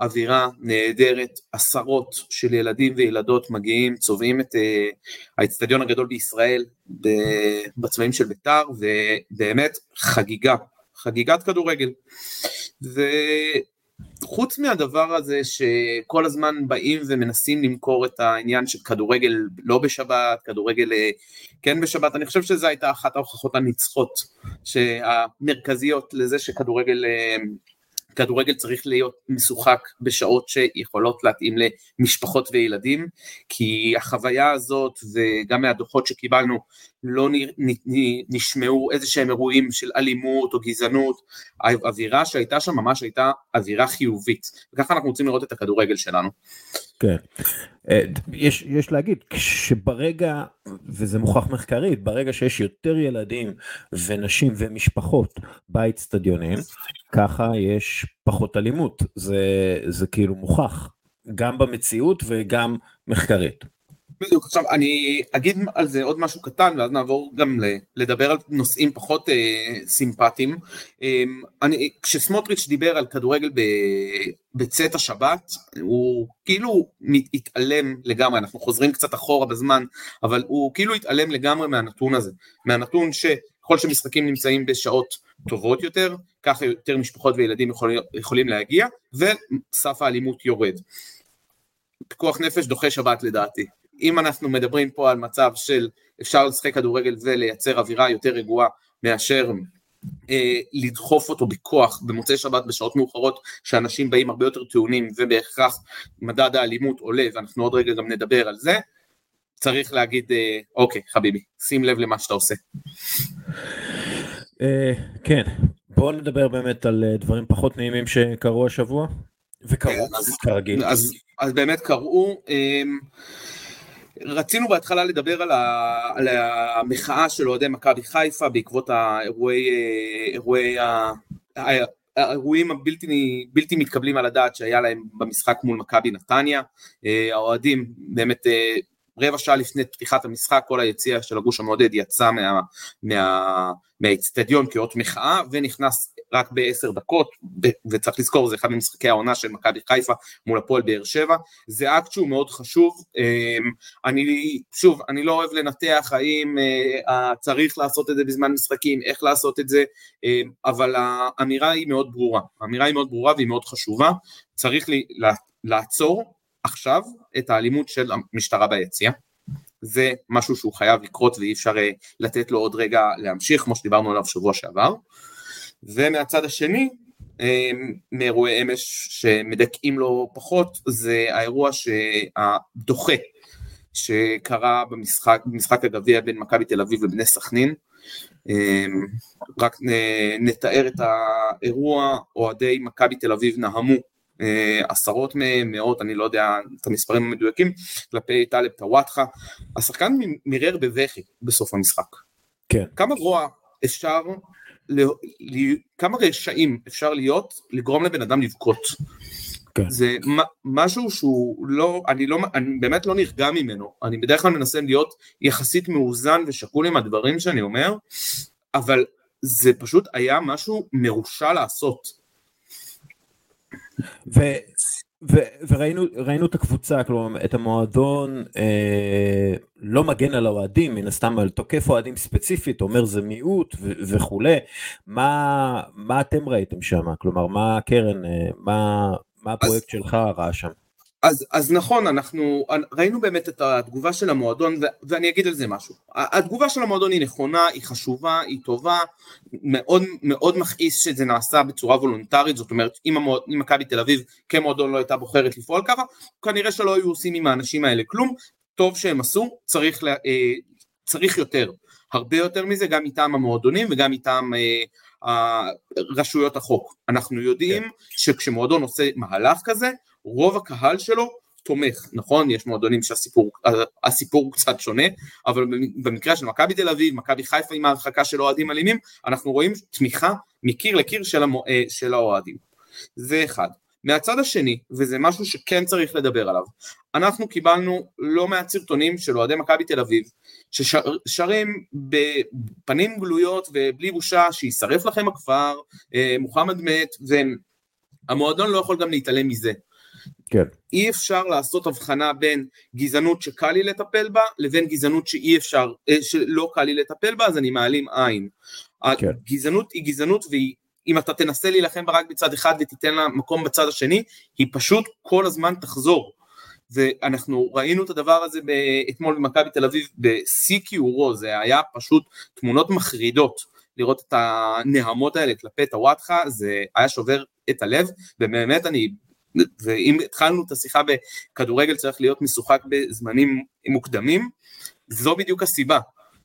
אווירה נהדרת, עשרות של ילדים וילדות מגיעים, צובעים את uh, האצטדיון הגדול בישראל בצבעים של בית"ר, ובאמת חגיגה, חגיגת כדורגל. וחוץ מהדבר הזה שכל הזמן באים ומנסים למכור את העניין של כדורגל לא בשבת, כדורגל אה, כן בשבת, אני חושב שזו הייתה אחת ההוכחות הנצחות המרכזיות לזה שכדורגל אה, כדורגל צריך להיות משוחק בשעות שיכולות להתאים למשפחות וילדים, כי החוויה הזאת וגם מהדוחות שקיבלנו לא נשמעו איזה שהם אירועים של אלימות או גזענות, האווירה שהייתה שם ממש הייתה אווירה חיובית, וככה אנחנו רוצים לראות את הכדורגל שלנו. כן, אה, יש, יש להגיד שברגע, וזה מוכח מחקרית, ברגע שיש יותר ילדים ונשים ומשפחות באצטדיונים, ככה יש פחות אלימות, זה, זה כאילו מוכח, גם במציאות וגם מחקרית. בדיוק, עכשיו אני אגיד על זה עוד משהו קטן ואז נעבור גם לדבר על נושאים פחות אה, סימפטיים. אה, אני, כשסמוטריץ' דיבר על כדורגל ב, בצאת השבת, הוא כאילו התעלם לגמרי, אנחנו חוזרים קצת אחורה בזמן, אבל הוא כאילו התעלם לגמרי מהנתון הזה, מהנתון שככל שמשחקים נמצאים בשעות טובות יותר, ככה יותר משפחות וילדים יכול, יכולים להגיע, וסף האלימות יורד. פיקוח נפש דוחה שבת לדעתי. אם אנחנו מדברים פה על מצב של אפשר לשחק כדורגל ולייצר אווירה יותר רגועה מאשר אה, לדחוף אותו בכוח במוצאי שבת בשעות מאוחרות שאנשים באים הרבה יותר טעונים ובהכרח מדד האלימות עולה ואנחנו עוד רגע גם נדבר על זה, צריך להגיד אה, אוקיי חביבי שים לב למה שאתה עושה. אה, כן בואו נדבר באמת על אה, דברים פחות נעימים שקרו השבוע וקרו כן, כרגיל. אז, אז באמת קרו. אה, רצינו בהתחלה לדבר על, ה, על המחאה של אוהדי מכבי חיפה בעקבות האירועי, אירועי, האירועים הבלתי בלתי מתקבלים על הדעת שהיה להם במשחק מול מכבי נתניה. האוהדים באמת רבע שעה לפני פתיחת המשחק כל היציע של הגוש המעודד יצא מה, מה, מהאצטדיון כאות מחאה ונכנס רק בעשר דקות וצריך לזכור זה אחד ממשחקי העונה של מכבי חיפה מול הפועל באר שבע. זה אקט שהוא מאוד חשוב. אמ, אני שוב אני לא אוהב לנתח האם אה, צריך לעשות את זה בזמן משחקים איך לעשות את זה אמ, אבל האמירה היא מאוד ברורה. האמירה היא מאוד ברורה והיא מאוד חשובה. צריך לי, לעצור עכשיו את האלימות של המשטרה ביציע. זה משהו שהוא חייב לקרות ואי אפשר אה, לתת לו עוד רגע להמשיך, כמו שדיברנו עליו שבוע שעבר. ומהצד השני, אה, מאירועי אמש שמדכאים לו פחות, זה האירוע הדוחה שקרה במשחק, במשחק הגביע בין מכבי תל אביב לבני סכנין. אה, רק נתאר את האירוע, אוהדי מכבי תל אביב נהמו עשרות מהם, מאות, אני לא יודע את המספרים המדויקים, כלפי טלב טוואטחה. השחקן מירר בבכי בסוף המשחק. כן. כמה רוע אפשר, כמה רשעים אפשר להיות לגרום לבן אדם לבכות. כן. זה משהו שהוא לא, אני לא, אני באמת לא נרגע ממנו, אני בדרך כלל מנסה להיות יחסית מאוזן ושקול עם הדברים שאני אומר, אבל זה פשוט היה משהו מרושע לעשות. ו, ו, וראינו את הקבוצה, כלומר את המועדון אה, לא מגן על האוהדים, מן הסתם על תוקף אוהדים ספציפית, אומר זה מיעוט ו, וכולי, מה, מה אתם ראיתם שם? כלומר מה הקרן, אה, מה, מה הפרויקט אז... שלך ראה שם? אז, אז נכון, אנחנו ראינו באמת את התגובה של המועדון, ואני אגיד על זה משהו. התגובה של המועדון היא נכונה, היא חשובה, היא טובה, מאוד מאוד מכעיס שזה נעשה בצורה וולונטרית, זאת אומרת, אם מכבי תל אביב כמועדון לא הייתה בוחרת לפעול ככה, כנראה שלא היו עושים עם האנשים האלה כלום, טוב שהם עשו, צריך, לה, אה, צריך יותר, הרבה יותר מזה, גם מטעם המועדונים וגם מטעם אה, רשויות החוק. אנחנו יודעים כן. שכשמועדון עושה מהלך כזה, רוב הקהל שלו תומך, נכון? יש מועדונים שהסיפור הוא קצת שונה, אבל במקרה של מכבי תל אביב, מכבי חיפה עם ההרחקה של אוהדים אלימים, אנחנו רואים תמיכה מקיר לקיר של, המו, אה, של האוהדים. זה אחד. מהצד השני, וזה משהו שכן צריך לדבר עליו, אנחנו קיבלנו לא מעט סרטונים של אוהדי מכבי תל אביב, ששרים בפנים גלויות ובלי בושה, שישרף לכם הכפר, אה, מוחמד מת, והם המועדון לא יכול גם להתעלם מזה. כן. אי אפשר לעשות הבחנה בין גזענות שקל לי לטפל בה, לבין גזענות שאי אפשר, אה, שלא קל לי לטפל בה, אז אני מעלים עין. כן. הגזענות היא גזענות והיא אם אתה תנסה להילחם בה רק בצד אחד ותיתן לה מקום בצד השני, היא פשוט כל הזמן תחזור. ואנחנו ראינו את הדבר הזה אתמול במכבי תל אביב בשיא כיעורו, זה היה פשוט תמונות מחרידות. לראות את הנהמות האלה כלפי טוואטחה, זה היה שובר את הלב, ובאמת אני, ואם התחלנו את השיחה בכדורגל צריך להיות משוחק בזמנים מוקדמים, זו בדיוק הסיבה,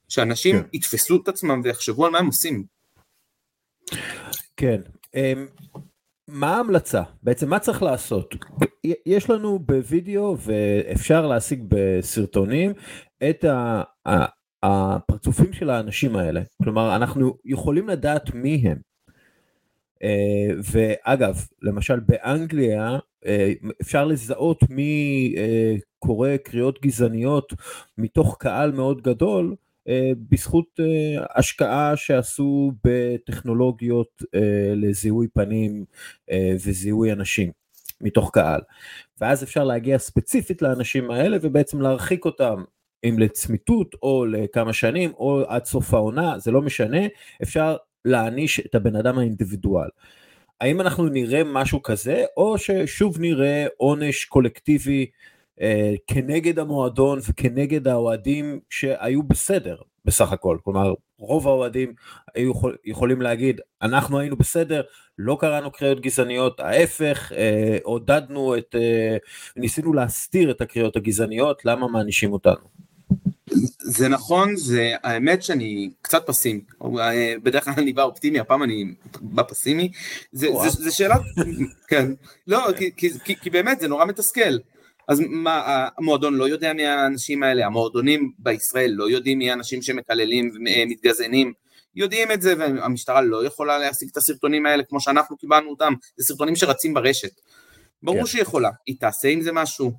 שאנשים כן. יתפסו את עצמם ויחשבו על מה הם עושים. כן. אמ, מה ההמלצה? בעצם מה צריך לעשות? יש לנו בווידאו ואפשר להשיג בסרטונים את הפרצופים של האנשים האלה. כלומר, אנחנו יכולים לדעת מי הם. אה, ואגב, למשל באנגליה אה, אפשר לזהות מי אה, קורא קריאות גזעניות מתוך קהל מאוד גדול, בזכות השקעה שעשו בטכנולוגיות לזיהוי פנים וזיהוי אנשים מתוך קהל. ואז אפשר להגיע ספציפית לאנשים האלה ובעצם להרחיק אותם אם לצמיתות או לכמה שנים או עד סוף העונה, זה לא משנה, אפשר להעניש את הבן אדם האינדיבידואל. האם אנחנו נראה משהו כזה, או ששוב נראה עונש קולקטיבי אה, כנגד המועדון וכנגד האוהדים שהיו בסדר בסך הכל, כלומר רוב האוהדים היו יכול, יכולים להגיד אנחנו היינו בסדר, לא קראנו קריאות גזעניות, ההפך, אה, עודדנו את, אה, ניסינו להסתיר את הקריאות הגזעניות, למה מענישים אותנו? זה נכון, זה האמת שאני קצת פסימי, אה, בדרך כלל אני בא אופטימי, הפעם אני בא פסימי, זה, זה, זה שאלה, כן, לא, כי, כי, כי, כי באמת זה נורא מתסכל, אז מה, המועדון לא יודע מי האנשים האלה, המועדונים בישראל לא יודעים מי האנשים שמקללים ומתגזענים, יודעים את זה והמשטרה לא יכולה להשיג את הסרטונים האלה כמו שאנחנו קיבלנו אותם, זה סרטונים שרצים ברשת. ברור כן. שהיא יכולה, היא תעשה עם זה משהו,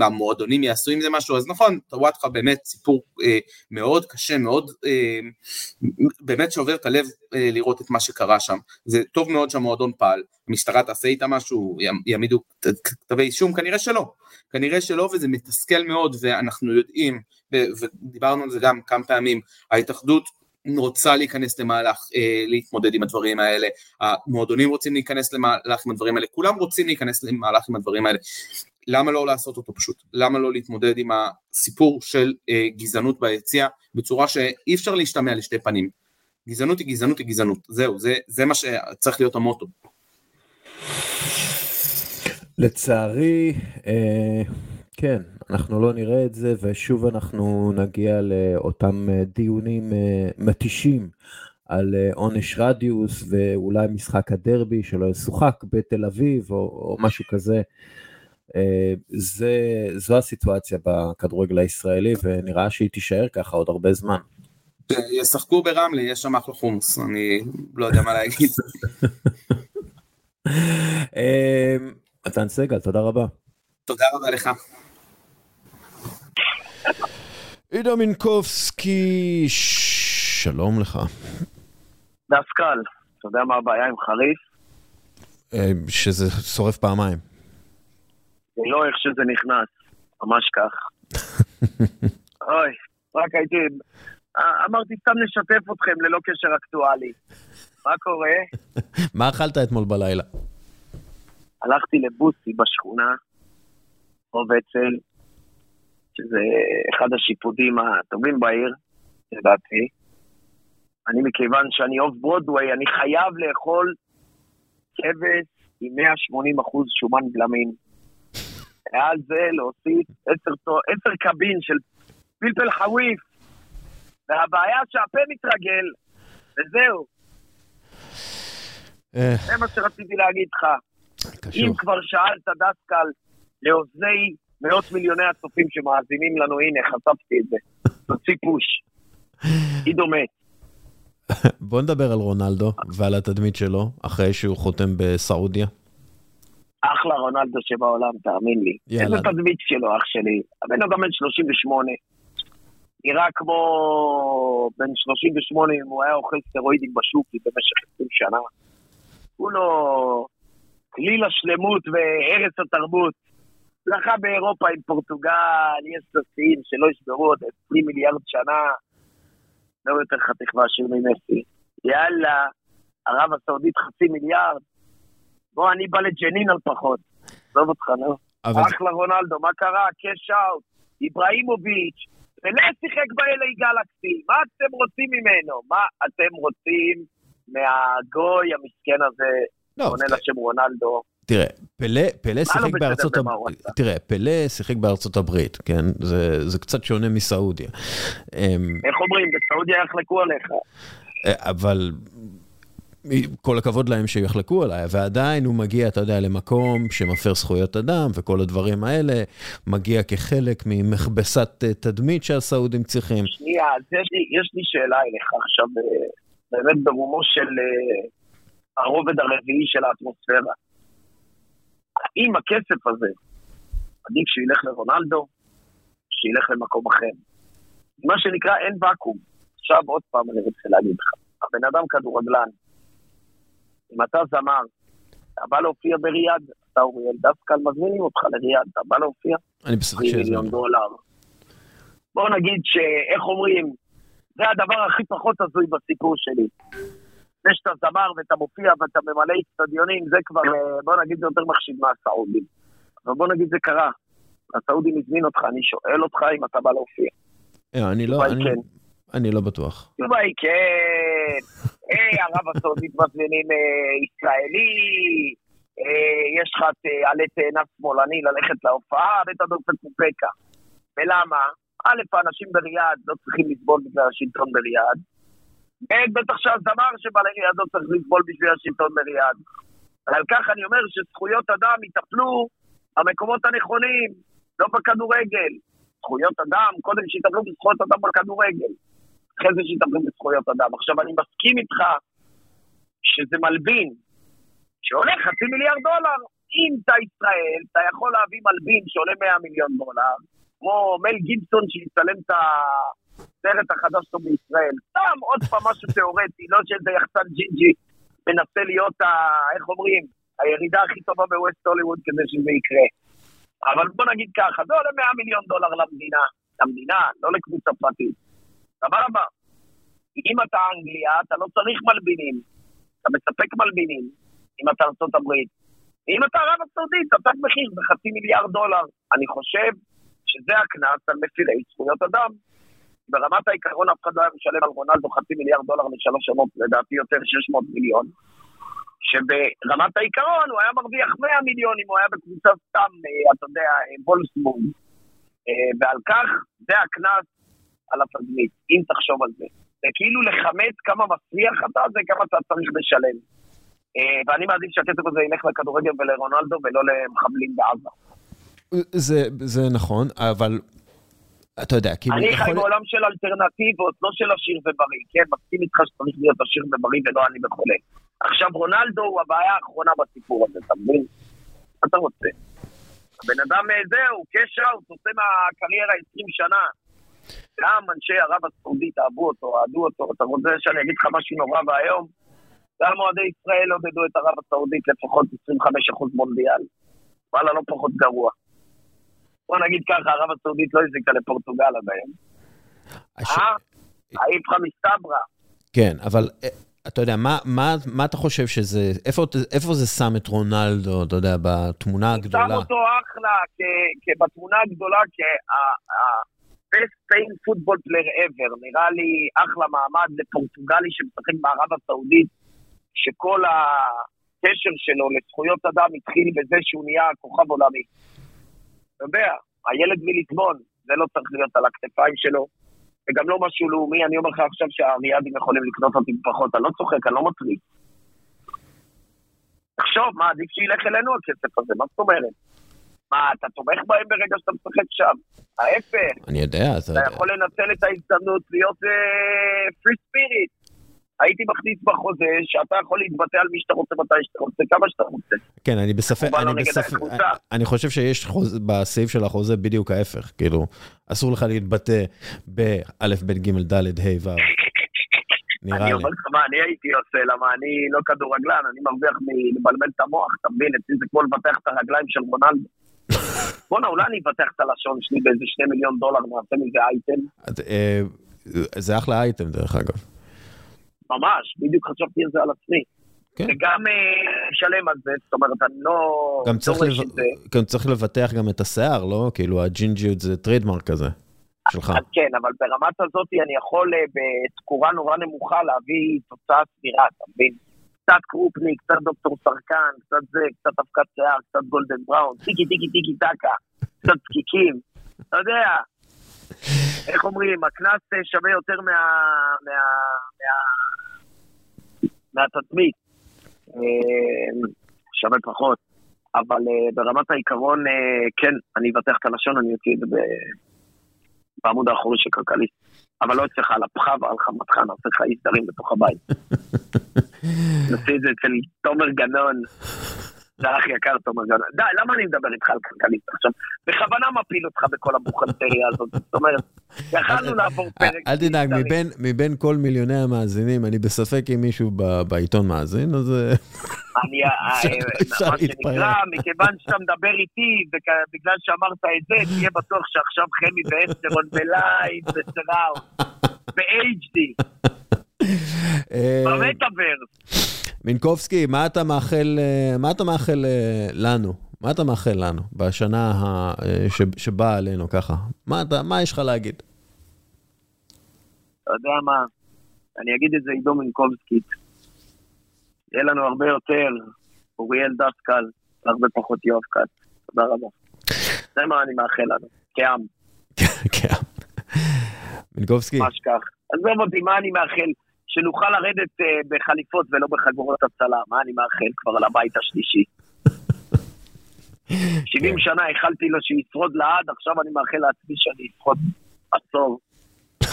המועדונים יעשו עם זה משהו, אז נכון, טוואטחה באמת סיפור אה, מאוד קשה, מאוד, אה, באמת שובר את הלב אה, לראות את מה שקרה שם. זה טוב מאוד שהמועדון פעל, המשטרה תעשה איתה משהו, יעמידו כתבי אישום, כנראה שלא. כנראה שלא, וזה מתסכל מאוד, ואנחנו יודעים, ודיברנו על זה גם כמה פעמים, ההתאחדות רוצה להיכנס למהלך, אה, להתמודד עם הדברים האלה, המועדונים רוצים להיכנס למהלך עם הדברים האלה, כולם רוצים להיכנס למהלך עם הדברים האלה. למה לא לעשות אותו פשוט? למה לא להתמודד עם הסיפור של אה, גזענות ביציע בצורה שאי אפשר להשתמע לשתי פנים? גזענות היא גזענות היא גזענות, זהו, זה, זה מה שצריך להיות המוטו. לצערי, אה, כן, אנחנו לא נראה את זה, ושוב אנחנו נגיע לאותם אה, דיונים אה, מתישים על אה, עונש רדיוס, ואולי משחק הדרבי שלא ישוחק בתל אביב, או, או משהו כזה. זה, זו הסיטואציה בכדורגל הישראלי, ונראה שהיא תישאר ככה עוד הרבה זמן. ישחקו ברמלה, יש שם אחלה חומוס, אני לא יודע מה להגיד. [LAUGHS] מתן סגל, תודה רבה. תודה רבה לך. עידו מינקובסקי, שלום לך. דסקל, אתה יודע מה הבעיה עם חריף? אה, שזה שורף פעמיים. זה לא איך שזה נכנס, ממש כך. [LAUGHS] אוי, רק הייתי... אה, אמרתי סתם לשתף אתכם ללא קשר אקטואלי. מה קורה? מה אכלת אתמול בלילה? הלכתי לבוסי בשכונה, רוב אצל, שזה אחד השיפודים הטובים בעיר, לדעתי. אני מכיוון שאני אוף ברודוויי, אני חייב לאכול כבש עם 180 אחוז שומן גלמין. ועל זה להוסיף עשר קבין של פלפל חוויף. והבעיה שהפה מתרגל, וזהו. אה. זה מה שרציתי להגיד לך. אם כבר שאלת דסקל לאוזני מאות מיליוני הצופים שמאזינים לנו, הנה, חשפתי את זה. תוציא פוש. עידו מת. [LAUGHS] בוא נדבר על רונלדו ועל התדמית שלו, אחרי שהוא חותם בסעודיה. אחלה רונלדו שבעולם, תאמין לי. יאללה. איזה תדמית שלו, אח שלי. הבן אדם בן 38. נראה כמו בן 38 אם הוא היה אוכל סטרואידים בשוק במשך 20 שנה. הוא לא... כליל השלמות והרס התרבות. זכה באירופה עם פורטוגל, יש שיאים שלא ישברו עוד 20 מיליארד שנה. לא יותר חתיך מהשיר ממסי. יאללה, ערב הסעודית חצי מיליארד. בוא, אני בא לג'נין על פחות. עזוב אותך, נו. אבל... אחלה רונלדו, מה קרה? קאש אאוט, איבראימוביץ', פלה שיחק ב-LA גלקסי, מה אתם רוצים ממנו? מה אתם רוצים מהגוי המסכן הזה, לא, עונה לשם רונלדו? תראה, פלה, פלה לא שיחק בארצות הברית, תראה, פלה שיחק בארצות הברית, כן? זה, זה קצת שונה מסעודיה. אמ, איך אומרים, בסעודיה יחלקו עליך. אה, אבל כל הכבוד להם שיחלקו עליי, ועדיין הוא מגיע, אתה יודע, למקום שמפר זכויות אדם וכל הדברים האלה, מגיע כחלק ממכבסת אה, תדמית שהסעודים צריכים. שנייה, אז יש לי, יש לי שאלה אליך עכשיו, אה, באמת ברומו של הרובד הרביעי של האטמוספירה. האם הכסף הזה, עדיף שילך לרונלדו, שילך למקום אחר. מה שנקרא אין ואקום. עכשיו עוד פעם אני רוצה להגיד לך, הבן אדם כדורגלן, אם אתה זמר, אתה בא להופיע בריאד, אתה אוריאל דסקל, מזמינים אותך לריאד, אתה בא להופיע? אני בספק שזה... מיליון דולר. בוא נגיד שאיך אומרים, זה הדבר הכי פחות הזוי בסיפור שלי. זה שאתה זמר ואתה מופיע ואתה ממלא אצטדיונים, זה כבר, אה, בוא נגיד, זה יותר מחשיב מהסעודים. אבל בוא נגיד זה קרה. הסעודים הזמין אותך, אני שואל אותך אם אתה בא להופיע. אה, אני לא, אני, כן. אני לא בטוח. התשובה היא כן. [LAUGHS] היי, ערב הסעודית מזמינים אה, ישראלי, יש לך את עלי תאנה שמאלני ללכת להופעה, ואתה דופק מופקה. ולמה? א', האנשים בריאד לא צריכים לסבול בגלל השלטון בריאד. אין בטח שהזמר שבא לריאד לא צריך לסבול בשביל השלטון בריאד. על כך אני אומר שזכויות אדם יטפלו במקומות הנכונים, לא בכדורגל. זכויות אדם, קודם שיטפלו בזכויות אדם בכדורגל. אחרי זה שיטפלו בזכויות אדם. עכשיו, אני מסכים איתך שזה מלבין, שעולה חצי מיליארד דולר. אם אתה ישראל, אתה יכול להביא מלבין שעולה 100 מיליון דולר, כמו מל גיבסון שיצלם את ה... הסרט החדש שלו בישראל. סתם עוד פעם משהו תיאורטי, לא שאיזה יחצן ג'ינג'י מנסה להיות, ה, איך אומרים, הירידה הכי טובה בווסט הוליווד כדי שזה יקרה. אבל בוא נגיד ככה, זה עולה 100 מיליון דולר למדינה, למדינה, לא לקבוצה פרטית. דבר הבא, אם אתה אנגליה, אתה לא צריך מלבינים. אתה מספק מלבינים, אם אתה ארצות הברית. אם אתה ערב הסעודית, אתה צריך מחיר בחצי מיליארד דולר. אני חושב שזה הקנס על מפירי זכויות אדם. ברמת העיקרון אף אחד לא היה משלם על רונלדו חצי מיליארד דולר לשלוש שנות, לדעתי יותר 600 מיליון. שברמת העיקרון הוא היה מרוויח 100 מיליון אם הוא היה בקבוצה סתם, אה, אתה יודע, וולסבורג. אה, ועל כך, זה הקנס על התדמית, אם תחשוב על זה. זה כאילו לכמת כמה מסריח אתה, זה כמה אתה צריך לשלם. אה, ואני מעדיף שהכסף הזה ילך לכדורגל ולרונלדו ולא למחבלים בעזה. זה, זה נכון, אבל אתה יודע, כאילו... אני חי בעולם של אלטרנטיבות, לא של עשיר ובריא, כן? מסכים איתך שצריך להיות עשיר ובריא ולא אני וחולה. עכשיו, רונלדו הוא הבעיה האחרונה בסיפור הזה, אתה מבין? מה אתה רוצה? הבן אדם אה, זהו, קאש אאוט, עושה מהקריירה 20 שנה. גם אנשי ערב הסעודית אהבו אותו, אהדו אותו. אתה רוצה שאני אגיד לך משהו נורא ואיום? גם אוהדי ישראל עודדו את ערב הסעודית לפחות 25% מונדיאל. וואלה, לא פחות גרוע. בוא נגיד ככה, ערב הסעודית לא הזיקה לפורטוגל עד היום. אה? האיפכא מסתברא. כן, אבל אה, אתה יודע, מה, מה, מה אתה חושב שזה, איפה, איפה זה שם את רונלדו, אתה יודע, בתמונה הגדולה? שם אותו אחלה, בתמונה הגדולה, כ-best paying football player ever, נראה לי אחלה מעמד לפורטוגלי שמשחק בערב הסעודית, שכל הקשר שלו לזכויות אדם התחיל בזה שהוא נהיה כוכב עולמי. אתה יודע, הילד מלטמון, זה לא צריך להיות על הכתפיים שלו. וגם לא משהו לאומי, אני אומר לך עכשיו שהאריאדים יכולים לקנות אותי פחות, אני לא צוחק, אני לא מטריד. תחשוב, מה, עדיף שילך אלינו הכסף הזה, מה זאת אומרת? מה, אתה תומך בהם ברגע שאתה משחק שם? ההפך. אני יודע, אתה יודע. אתה יכול לנצל את ההזדמנות להיות פרי uh, ספיריט. הייתי מכניס בחוזה שאתה יכול להתבטא על מי שאתה רוצה מתי שאתה רוצה, כמה שאתה רוצה. כן, אני בספק, אני לא בספק, אני חושב שיש חוז, בסעיף של החוזה בדיוק ההפך, כאילו, אסור לך להתבטא באלף, בית, גימל, דלת, ה', ו'. נראה לי. אני אומר לך מה אני הייתי עושה, למה אני לא כדורגלן, אני מרוויח מלבלבל את המוח, אתה מבין? אצלי זה כמו לבטח את הרגליים של רונלדו. [LAUGHS] בואנה, אולי אני אבטח את הלשון שלי באיזה שני מיליון דולר, נעשה מזה אייטם. אה, זה אחלה אייטם דרך אגב. ממש, בדיוק חשבתי על זה על עצמי. כן. וגם משלם על זה, זאת אומרת, אני לא גם צריך, לב... גם צריך לבטח גם את השיער, לא? כאילו הג'ינג'יות זה trademark כזה, שלך. אז כן, אבל ברמת הזאת אני יכול אה, בתקורה נורא נמוכה להביא תוצאה סבירה, אתה מבין? קצת קרופני, קצת דוקטור סרקן, קצת זה, קצת אבקת שיער, קצת golden brown, טיקי טיקי טיקי טקה, קצת זקיקים, אתה יודע. [LAUGHS] איך אומרים, הקנס אה, שווה יותר מה... מה... מה... מהתדמית. אה, שווה פחות. אבל אה, ברמת העיקרון, אה, כן, אני אבטח את הלשון, אני אוציא את זה בעמוד האחורי של כלכליסט. אבל לא אצלך, על אפך ועל חמתך, נעשה לך אי בתוך הבית. [LAUGHS] נעשה את זה אצל תומר גנון. זה אח יקר תומר גנון. די, למה אני מדבר איתך על כלכליסט עכשיו? בכוונה מפיל אותך בכל הבוכלטריה הזאת. זאת אומרת, יכלנו לעבור פרק. אל תדאג. מבין, כל מיליוני המאזינים, אני בספק אם מישהו בעיתון מאזין, אז... אה, אני, אה, [LAUGHS] אפשר- אפשר מה להתפרע. שנקרא, מכיוון שאתה מדבר איתי, ובגלל שאמרת את זה, תהיה בטוח שעכשיו חמי ואסטרון בלייב, בצראו, ב-HD, אה, במטאוורס. מינקובסקי, מה אתה מאחל, אה, מה אתה מאחל אה, לנו? מה אתה מאחל לנו בשנה ה- אה, ש- שבאה עלינו ככה? מה, אתה, מה יש לך להגיד? אתה יודע מה, אני אגיד את זה עידו מינקובסקית. יהיה לנו הרבה יותר אוריאל דסקל, הרבה פחות יואב כץ. תודה רבה. זה מה אני מאחל לנו, כעם, [LAUGHS] כן. מינקובסקי, ממש כך. עזוב אותי, מה אני מאחל? שנוכל לרדת אה, בחליפות ולא בחגורות הצלה, מה אני מאחל כבר על הבית השלישי? [LAUGHS] 70 כן. שנה איחלתי לו שישרוד לעד, עכשיו אני מאחל לעצמי שאני אשרוד עשור. [LAUGHS]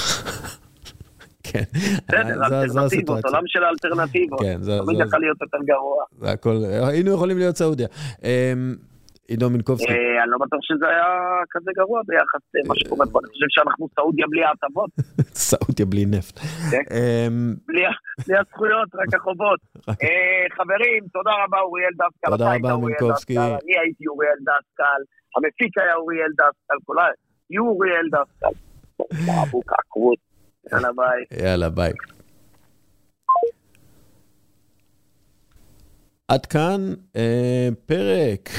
כן. בסדר, אלטרנטיבות. עולם של האלטרנטיבות. כן, זה- תמיד יכול להיות יותר גרוע. זה הכל, היינו יכולים להיות סעודיה. עידו מינקובסקי, אה, אני לא בטוח שזה היה כזה גרוע ביחס למה שקורה פה. אני חושב שאנחנו סעודיה בלי ההטבות, [LAUGHS] סעודיה בלי נפט. כן. אמ, בלי הזכויות, רק החובות. [LAUGHS] אה, חברים, תודה רבה אוריאל דסקל. תודה רבה, מינקובסקי. אני הייתי אוריאל דסקל, המפיק היה אוריאל דסקל, כולם יהיו אוריאל דסקל. יאללה ביי. יאללה, ביי. עד כאן אה, פרק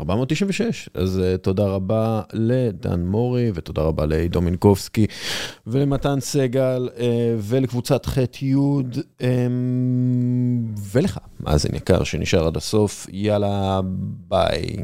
496. אז אה, תודה רבה לדן מורי, ותודה רבה לעידו מינקובסקי, ולמתן סגל, אה, ולקבוצת ח'-י', אה, ולך, מאזין יקר שנשאר עד הסוף. יאללה, ביי.